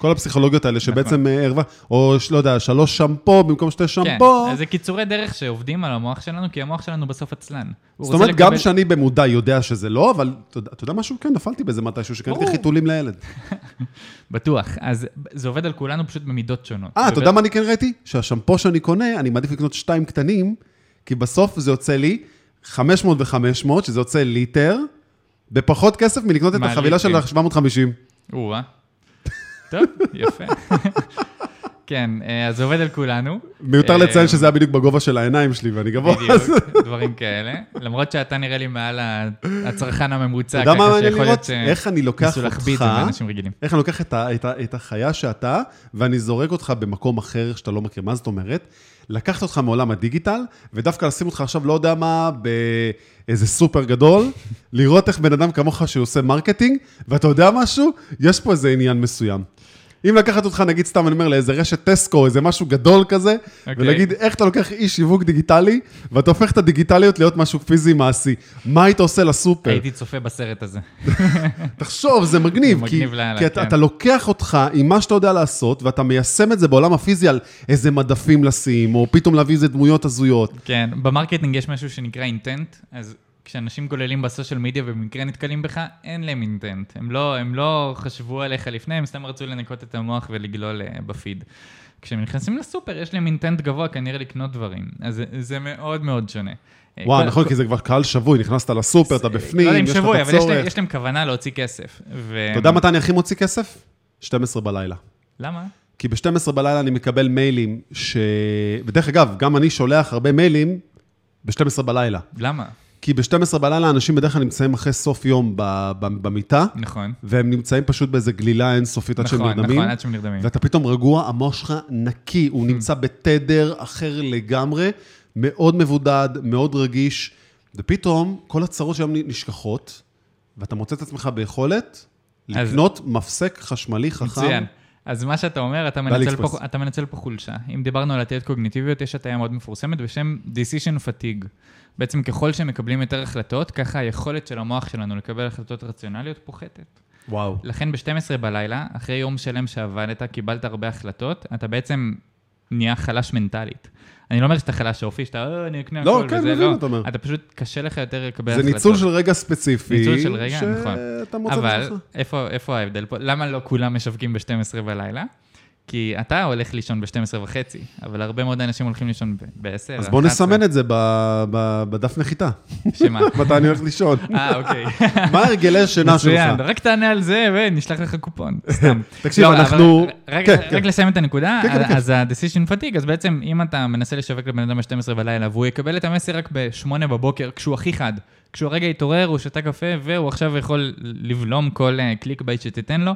כל הפסיכולוגיות האלה שבעצם נכון. אה, ערבה, או לא יודע, שלוש שמפו במקום שתי כן, שמפו. אז זה קיצורי דרך שעובדים על המוח שלנו, כי המוח שלנו בסוף עצלן. זאת אומרת, גם שאני במודע יודע שזה לא, אבל אתה יודע- משהו? כן, נפלתי בזה מתישהו, שקניתי. חיתולים לילד. בטוח. אז זה עובד על כולנו פשוט במידות שונות. אה, אתה יודע מה אני כן ראיתי? שהשמפו שאני קונה, אני מעדיף לקנות שתיים קטנים, כי בסוף זה יוצא לי 500 ו-500, שזה יוצא ליטר, בפחות כסף מלקנות את החבילה של ליטר? ה-750. או-אה. טוב, יפה. כן, אה, אז זה עובד על כולנו. מיותר אה, לציין שזה היה בדיוק בגובה של העיניים שלי, ואני גבוה. בדיוק, דברים כאלה. למרות שאתה נראה לי מעל הצרכן הממוצע, ככה שיכול? להיות איך אני לוקח ניסו להחביא את זה אותך, באנשים רגילים. איך אני לוקח את החיה שאתה, ואני זורק אותך במקום אחר שאתה לא מכיר. מה זאת אומרת? לקחת אותך מעולם הדיגיטל, ודווקא לשים אותך עכשיו, לא יודע מה, באיזה סופר גדול, לראות איך בן אדם כמוך שעושה marketing, ואתה יודע משהו? יש פה איזה עניין מסוים. אם לקחת אותך, נגיד סתם, אני אומר, לאיזה רשת טסקו, איזה משהו גדול כזה, אוקיי. ולהגיד איך אתה לוקח איש שיווק דיגיטלי, ואתה הופך את הדיגיטליות להיות משהו פיזי מעשי. מה היית עושה לסופר? הייתי צופה בסרט הזה. תחשוב, זה מגניב, זה כי, מגניב לאללה, כי אתה, כן. אתה לוקח אותך עם מה שאתה יודע לעשות, ואתה מיישם את זה בעולם הפיזי על איזה מדפים לשים, או פתאום להביא איזה דמויות הזויות. כן, ב marketing יש משהו שנקרא intent, אז כשאנשים גוללים ב social media ובמקרה נתקלים בך, אין להם intent. הם לא, הם לא חשבו עליך לפני, הם סתם רצו לנקות את המוח ולגלול אה, בפיד. כשהם נכנסים לסופר, יש להם intent גבוה כנראה לקנות דברים. אז זה, זה מאוד מאוד שונה. אה, וואו, כל- נכון, כי זה כבר קהל שבוי, נכנסת לסופר, אתה בפנים, לא אם יש לך שבוי, את אבל יש להם, הצורך. יש להם כוונה להוציא כסף. ו... אתה יודע מתי אני הכי מוציא כסף? 12 בלילה. למה? כי ב-12 בלילה אני מקבל מיילים ש... ודרך אגב, גם אני שולח הרבה מיילים ב-12 בלילה. למה? כי ב-12 בלילה אנשים בדרך כלל נמצאים אחרי סוף יום במיטה, נכון. והם נמצאים פשוט באיזה גלילה אינסופית עד שהם נכון, נרדמים. נכון, עד שהם נרדמים. ואתה פתאום רגוע, המוח שלך נקי, Hmm. הוא נמצא בתדר אחר לגמרי, מאוד מבודד, מאוד רגיש, ופתאום כל הצרות שלהם נשכחות, ואתה מוצא את עצמך ביכולת אז- לקנות מפסק חשמלי חכם. מצוין. אז מה שאתה אומר, אתה מנצל. פה, אתה מנצל פה חולשה. אם דיברנו על הטיות קוגניטיביות, יש הטיה מאוד מפורסמת בשם decision fatigue. בעצם ככל שהם מקבלים יותר החלטות, ככה היכולת של המוח שלנו לקבל החלטות רציונליות פוחתת. וואו. לכן ב-12 בלילה, אחרי יום שלם שעבדת, קיבלת הרבה החלטות, אתה בעצם נהיה חלש מנטלית. אני לא אומר שאתה חלש אופי, שאתה, אה, אני אקנה לא, הכל, כן, וזה מבין לא. מה אתה אומר. אתה פשוט, קשה לך יותר לקבל זה החלטות. ניצול של רגע ספציפי. ניצול של רגע, נכון. שאתה מוצא את אבל. איפה, איפה ההבדל פה? למה לא כולם משווקים ב-12 בלילה? כי אתה הולך לישון ב-12 וחצי, אבל הרבה מאוד אנשים הולכים לישון ב-10, אז בוא נסמן את זה בדף נחיתה. שמה? מתי אני הולך לישון. אה, אוקיי. מה הרגלי השינה שלך? מצוין, רק תענה על זה ונשלח לך קופון, סתם. תקשיב, לא, אנחנו- רק- כן, רק כן. לסיים את הנקודה, כן. אז ה-decision fatigue, אז בעצם אם אתה מנסה לשווק לבן אדם ב-12 בלילה, והוא יקבל את המסר רק ב-8 בבוקר, כשהוא הכי חד, כשהוא הרגע יתעורר, הוא שתה קפה, והוא עכשיו יכול לבלוע כל אה, clickbait שתיתן לו,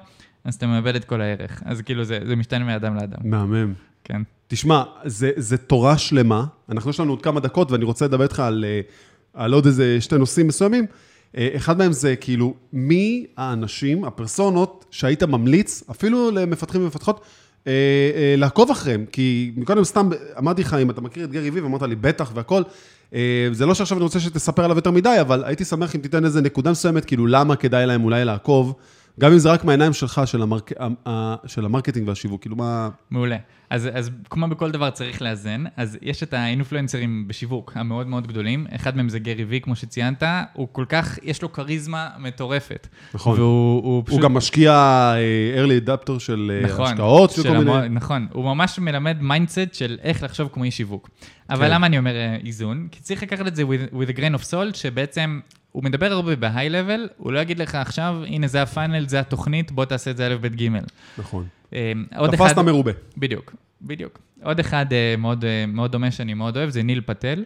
אז אתה מאבד את כל הערך. אז כאילו זה זה משתנה מאדם לאדם, מהמם. כן. תשמע, זה, זה תורה שלמה. אנחנו, יש לנו עוד כמה דקות, ואני רוצה לדבר איתך על, אה, על עוד איזה שתי נושאים מסוימים. אה, אחד מהם זה כאילו, מי האנשים, הפרסונות, שהיית ממליץ, אפילו למפתחים ומפתחות, אה, אה, לעקוב אחריהם. כי מקודם סתם אמרתי לך, אם אתה מכיר את גרי וי, אמרת לי, בטח והכל. אה, זה לא שעכשיו אני רוצה שתספר עליו יותר מדי, אבל הייתי שמח אם תיתן איזה נקודה מסוימת, כאילו, למה כדאי להם אולי לעקוב, גם אם זה רק מהעיניים שלך, של, ה mark... של ה marketing והשיווק. כאילו, מה... מעולה. אז, אז כמו בכל דבר צריך לאזן, אז יש את האינפלואנסרים בשיווק המאוד מאוד גדולים, אחד מהם זה גרי וי, כמו שציינת, הוא כל כך, יש לו כריזמה מטורפת. נכון. והוא הוא פשוט... הוא גם משקיע אה, early adopter של אה, נכון, השקעות, של של כל מיני... נכון, הוא ממש מלמד mindset של איך לחשוב כמו איש שיווק. אבל כן. למה אני אומר אה, איזון? כי צריך לקחת את זה with, with a grain of salt, שבעצם הוא מדבר הרבה level, הוא לא יגיד לך עכשיו, הנה זה הפאנל, זה התוכנית, בוא תעשה את זה א', ב', ג'. נכון. אה, תפסת מרובה. בדיוק, בדיוק. עוד אחד אה, מאוד, אה, מאוד דומה שאני מאוד אוהב, זה ניל פטל.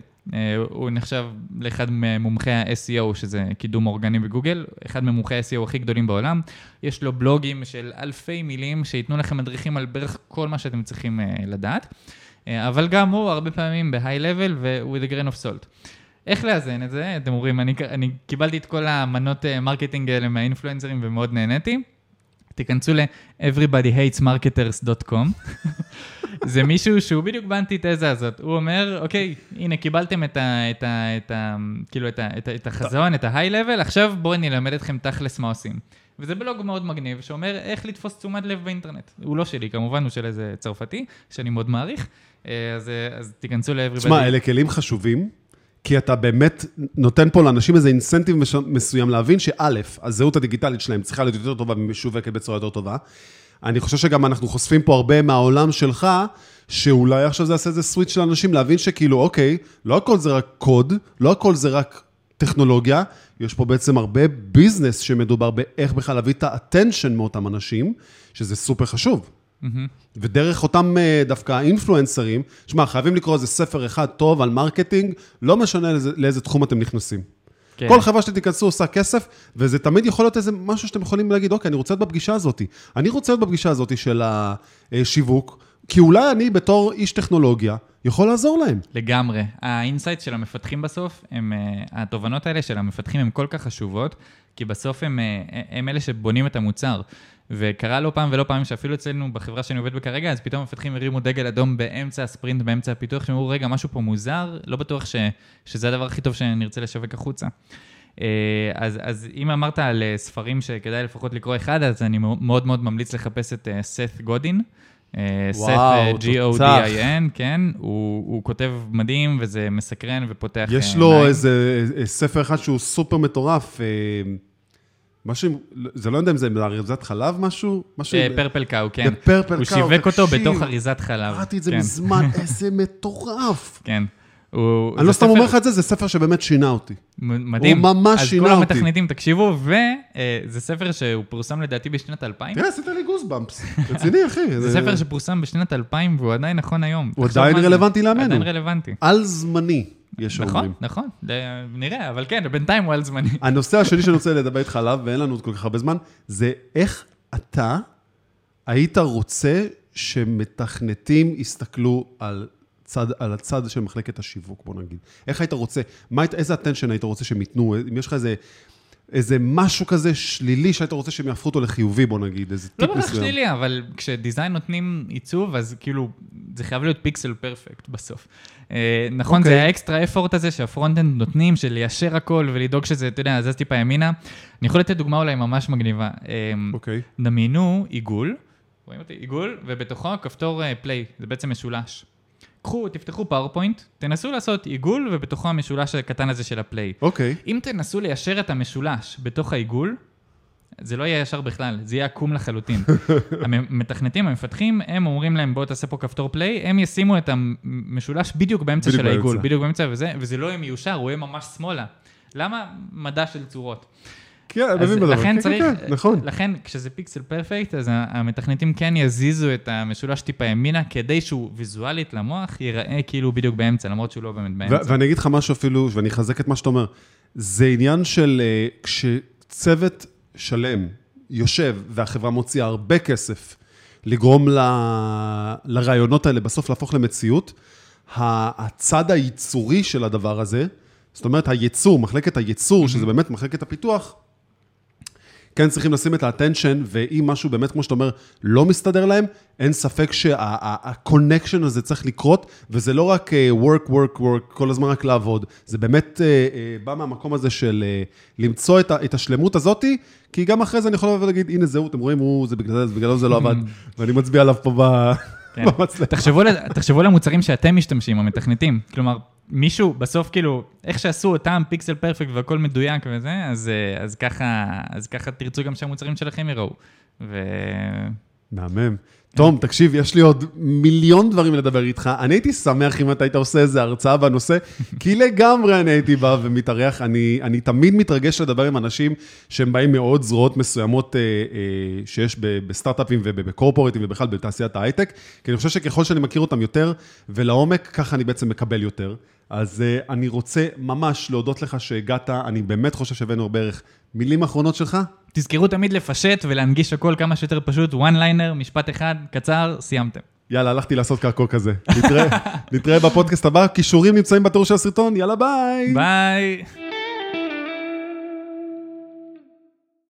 הוא נחשב לאחד ממומחי ה-SEO, שזה קידום אורגני בגוגל, אחד ממומחי ה-SEO הכי גדולים בעולם. יש לו בלוגים של אלפי מילים שייתנו לכם מדריכים על בערך כל מה שאתם צריכים לדעת. אבל גם הוא הרבה פעמים ב-high level ו-with a grain of salt. איך לאזן את זה? אתם אומרים, אני, אני קיבלתי את כל המנות אה, marketing האלה מהאינפלואנסרים ומאוד נהניתי. תיכנסו ל-everybodyhatesmarketers.com. זה מישהו שהוא בדיוק באנטיתזה הזאת. הוא אומר, אוקיי, הנה, קיבלתם את ה... את ה, את ה כאילו, את, ה, את, ה, את החזון, את level, עכשיו בואו אני אלמד אתכם תכלס מה עושים. וזה בלוג מאוד מגניב, שאומר איך לתפוס תשומת לב באינטרנט. הוא לא שלי, כמובן, הוא של איזה צרפתי, שאני מאוד מעריך. אה, אז, אה, אז תיכנסו ל-everybody. תשמע, אלה כלים חשובים, כי אתה באמת נותן פה לאנשים איזה אינסנטיב מסוים להבין שא', הזהות הדיגיטלית שלהם צריכה להיות יותר טובה ומשווקת בצורה יותר טובה. אני חושב שגם אנחנו חושפים פה הרבה מהעולם שלך, שאולי עכשיו זה יעשה איזה סוויץ' לאנשים, להבין שכאילו, אוקיי, לא הכל זה רק קוד, לא הכל זה רק טכנולוגיה, יש פה בעצם הרבה ביזנס שמדובר באיך בכלל להביא את האטנשן מאותם אנשים, שזה סופר חשוב. מהמם. ודרך אותם אה, דווקא אינפלואנסרים, שמע, חייבים לקרוא איזה ספר אחד טוב על marketing, לא משנה לאיזה, לאיזה תחום אתם נכנסים. כן. כל חברה שתיכנסו עושה כסף, וזה תמיד יכול להיות איזה משהו שאתם יכולים להגיד, אוקיי, אני רוצה להיות בפגישה הזאת. אני רוצה להיות בפגישה הזאת של השיווק, כי אולי אני בתור איש טכנולוגיה יכול לעזור להם. לגמרי. ה insight של המפתחים בסוף, הם, אה, התובנות האלה של המפתחים הן כל כך חשובות, כי בסוף הם, אה, הם אלה שבונים את המוצר. וקרה לא פעם ולא פעם שאפילו אצלנו בחברה שאני עובד בה כרגע, אז פתאום המפתחים הרימו דגל אדום באמצע הספרינט, באמצע הפיתוח, שהם אמרו, רגע, משהו פה מוזר, לא בטוח ש, שזה הדבר הכי טוב שנרצה לשווק החוצה. אה, אז, אז אם אמרת על אה, ספרים שכדאי לפחות לקרוא אחד, אז אני מאוד מאוד ממליץ לחפש את אה, סת גודין. סת G-O-D-I-N, כן, הוא, הוא כותב מדהים וזה מסקרן ופותח יש אה, לו עיניים. איזה ספר אחד שהוא סופר מטורף, משהו, זה לא יודע אם זה אריזת חלב משהו? משהו... אה, פרפל קאו, כן. The Purple הוא שיווק אותו. בתוך אריזת חלב. קראתי את זה כן, מזמן, איזה מטורף. כן. הוא- אני לא סתם אומר לך את זה, זה ספר שבאמת שינה אותי. מדהים. הוא ממש שינה אז כל אותי. המתכנתים, תקשיבו, וזה ספר שהוא פורסם לדעתי בשנת 2000. תראה, עשית לי גוסבאמפס. רציני, אחי. זה ספר שפורסם בשנת 2000 והוא עדיין נכון היום. הוא עדיין. רלוונטי לימינו. עדיין רלוונטי. על זמני, יש נכון, שאומרים. נכון, ד- נראה, אבל כן, בינתיים הוא על זמני. הנושא השני שאני רוצה לדבר איתך עליו, ואין לנו עוד כל כך הרבה זמן, זה איך אתה היית רוצה שמתכנתים יסתכלו על, צד, על הצד של מחלקת השיווק, בוא נגיד. איך היית רוצה, מה, איזה attention היית רוצה שהם ייתנו, אם יש לך איזה, איזה משהו כזה שלילי שהיית רוצה שהם יהפכו אותו לחיובי, בוא נגיד, איזה לא טיפ בהכרח מסוים. שלילי, אבל כשדיזיין נותנים עיצוב, אז כאילו, זה חייב להיות pixel perfect בסוף. אה, נכון, אוקיי. זה ה extra effort הזה שה front-end נותנים, של ליישר הכל ולדאוג שזה, אתה יודע, זז טיפה ימינה. אני יכול לתת דוגמה אולי ממש מגניבה. אה, אוקיי. דמיינו עיגול, רואים אותי? עיגול, ובתוכו כפתור play, זה בעצם משולש. קחו, תפתחו PowerPoint, תנסו לעשות עיגול, ובתוכו המשולש הקטן הזה של ה play. אוקיי. אם תנסו ליישר את המשולש בתוך העיגול, זה לא יהיה ישר בכלל, זה יהיה עקום לחלוטין. המתכנתים, המפתחים, הם אומרים להם, בוא תעשה פה כפתור פליי, הם ישימו את המשולש בדיוק באמצע בדיוק של העיגול, באמצע. בדיוק באמצע, וזה, וזה לא יהיה מיושר, הוא יהיה ממש שמאלה. למה? מדע של צורות. כן, אני מבין בדבר. לכן כן, צריך, כן, כן, נכון. לכן כשזה פיקסל פרפקט, אז המתכנתים כן יזיזו את המשולש טיפה ימינה, כדי שהוא ויזואלית למוח ייראה כאילו בדיוק באמצע, למרות שהוא לא באמת באמצע. ואני אגיד לך משהו אפילו, ואני אחזק את מה שאתה אומר, זה עניין של אה, כשצוות שלם יושב והחברה מוציאה הרבה כסף לגרום ל... לרעיונות האלה בסוף להפוך למציאות, הצד הייצורי של הדבר הזה, זאת אומרת, הייצור, מחלקת הייצור, שזה באמת מחלקת הפיתוח, כן צריכים לשים את ה attention, ואם משהו באמת, כמו שאתה אומר, לא מסתדר להם, אין ספק שה connection הזה צריך לקרות, וזה לא רק אה, work, work, work, כל הזמן רק לעבוד, זה באמת אה, אה, בא מהמקום הזה של למצוא את, השלמות הזאתי, כי גם אחרי זה אני יכול לבוא ולהגיד, הנה זהו, אתם רואים, הוא, זה בגלל זה, בגללו זה לא עבד, ואני מצביע עליו פה ב... כן. תחשבו, ל- תחשבו למוצרים שאתם משתמשים, המתכנתים. כלומר, מישהו, בסוף כאילו, איך שעשו אותם פיקסל פרפקט והכל מדויק וזה, אז, אה, אז, ככה, אז ככה תרצו גם שהמוצרים שלכם יראו. ו... מהמם. תום, תקשיב, יש לי עוד מיליון דברים לדבר איתך. אני הייתי שמח אם אתה היית עושה איזה הרצאה בנושא, כי לגמרי אני הייתי בא ומתארח. אני, אני תמיד מתרגש לדבר עם אנשים שהם באים מעוד זרועות מסוימות אה, אה, שיש בסטארט-אפים ובקורפורטים ובכלל בתעשיית ההייטק, כי אני חושב שככל שאני מכיר אותם יותר ולעומק, ככה אני בעצם מקבל יותר. אז אה, אני רוצה ממש להודות לך שהגעת, אני באמת חושב שהבאנו בערך מילים אחרונות שלך. תזכרו תמיד לפשט ולהנגיש הכל כמה שיותר פשוט, one liner, משפט אחד, קצר, סיימתם. יאללה, הלכתי לעשות קרקור כזה. נתראה, נתראה בפודקאסט הבא, כישורים נמצאים בתיאור של הסרטון, יאללה ביי. ביי.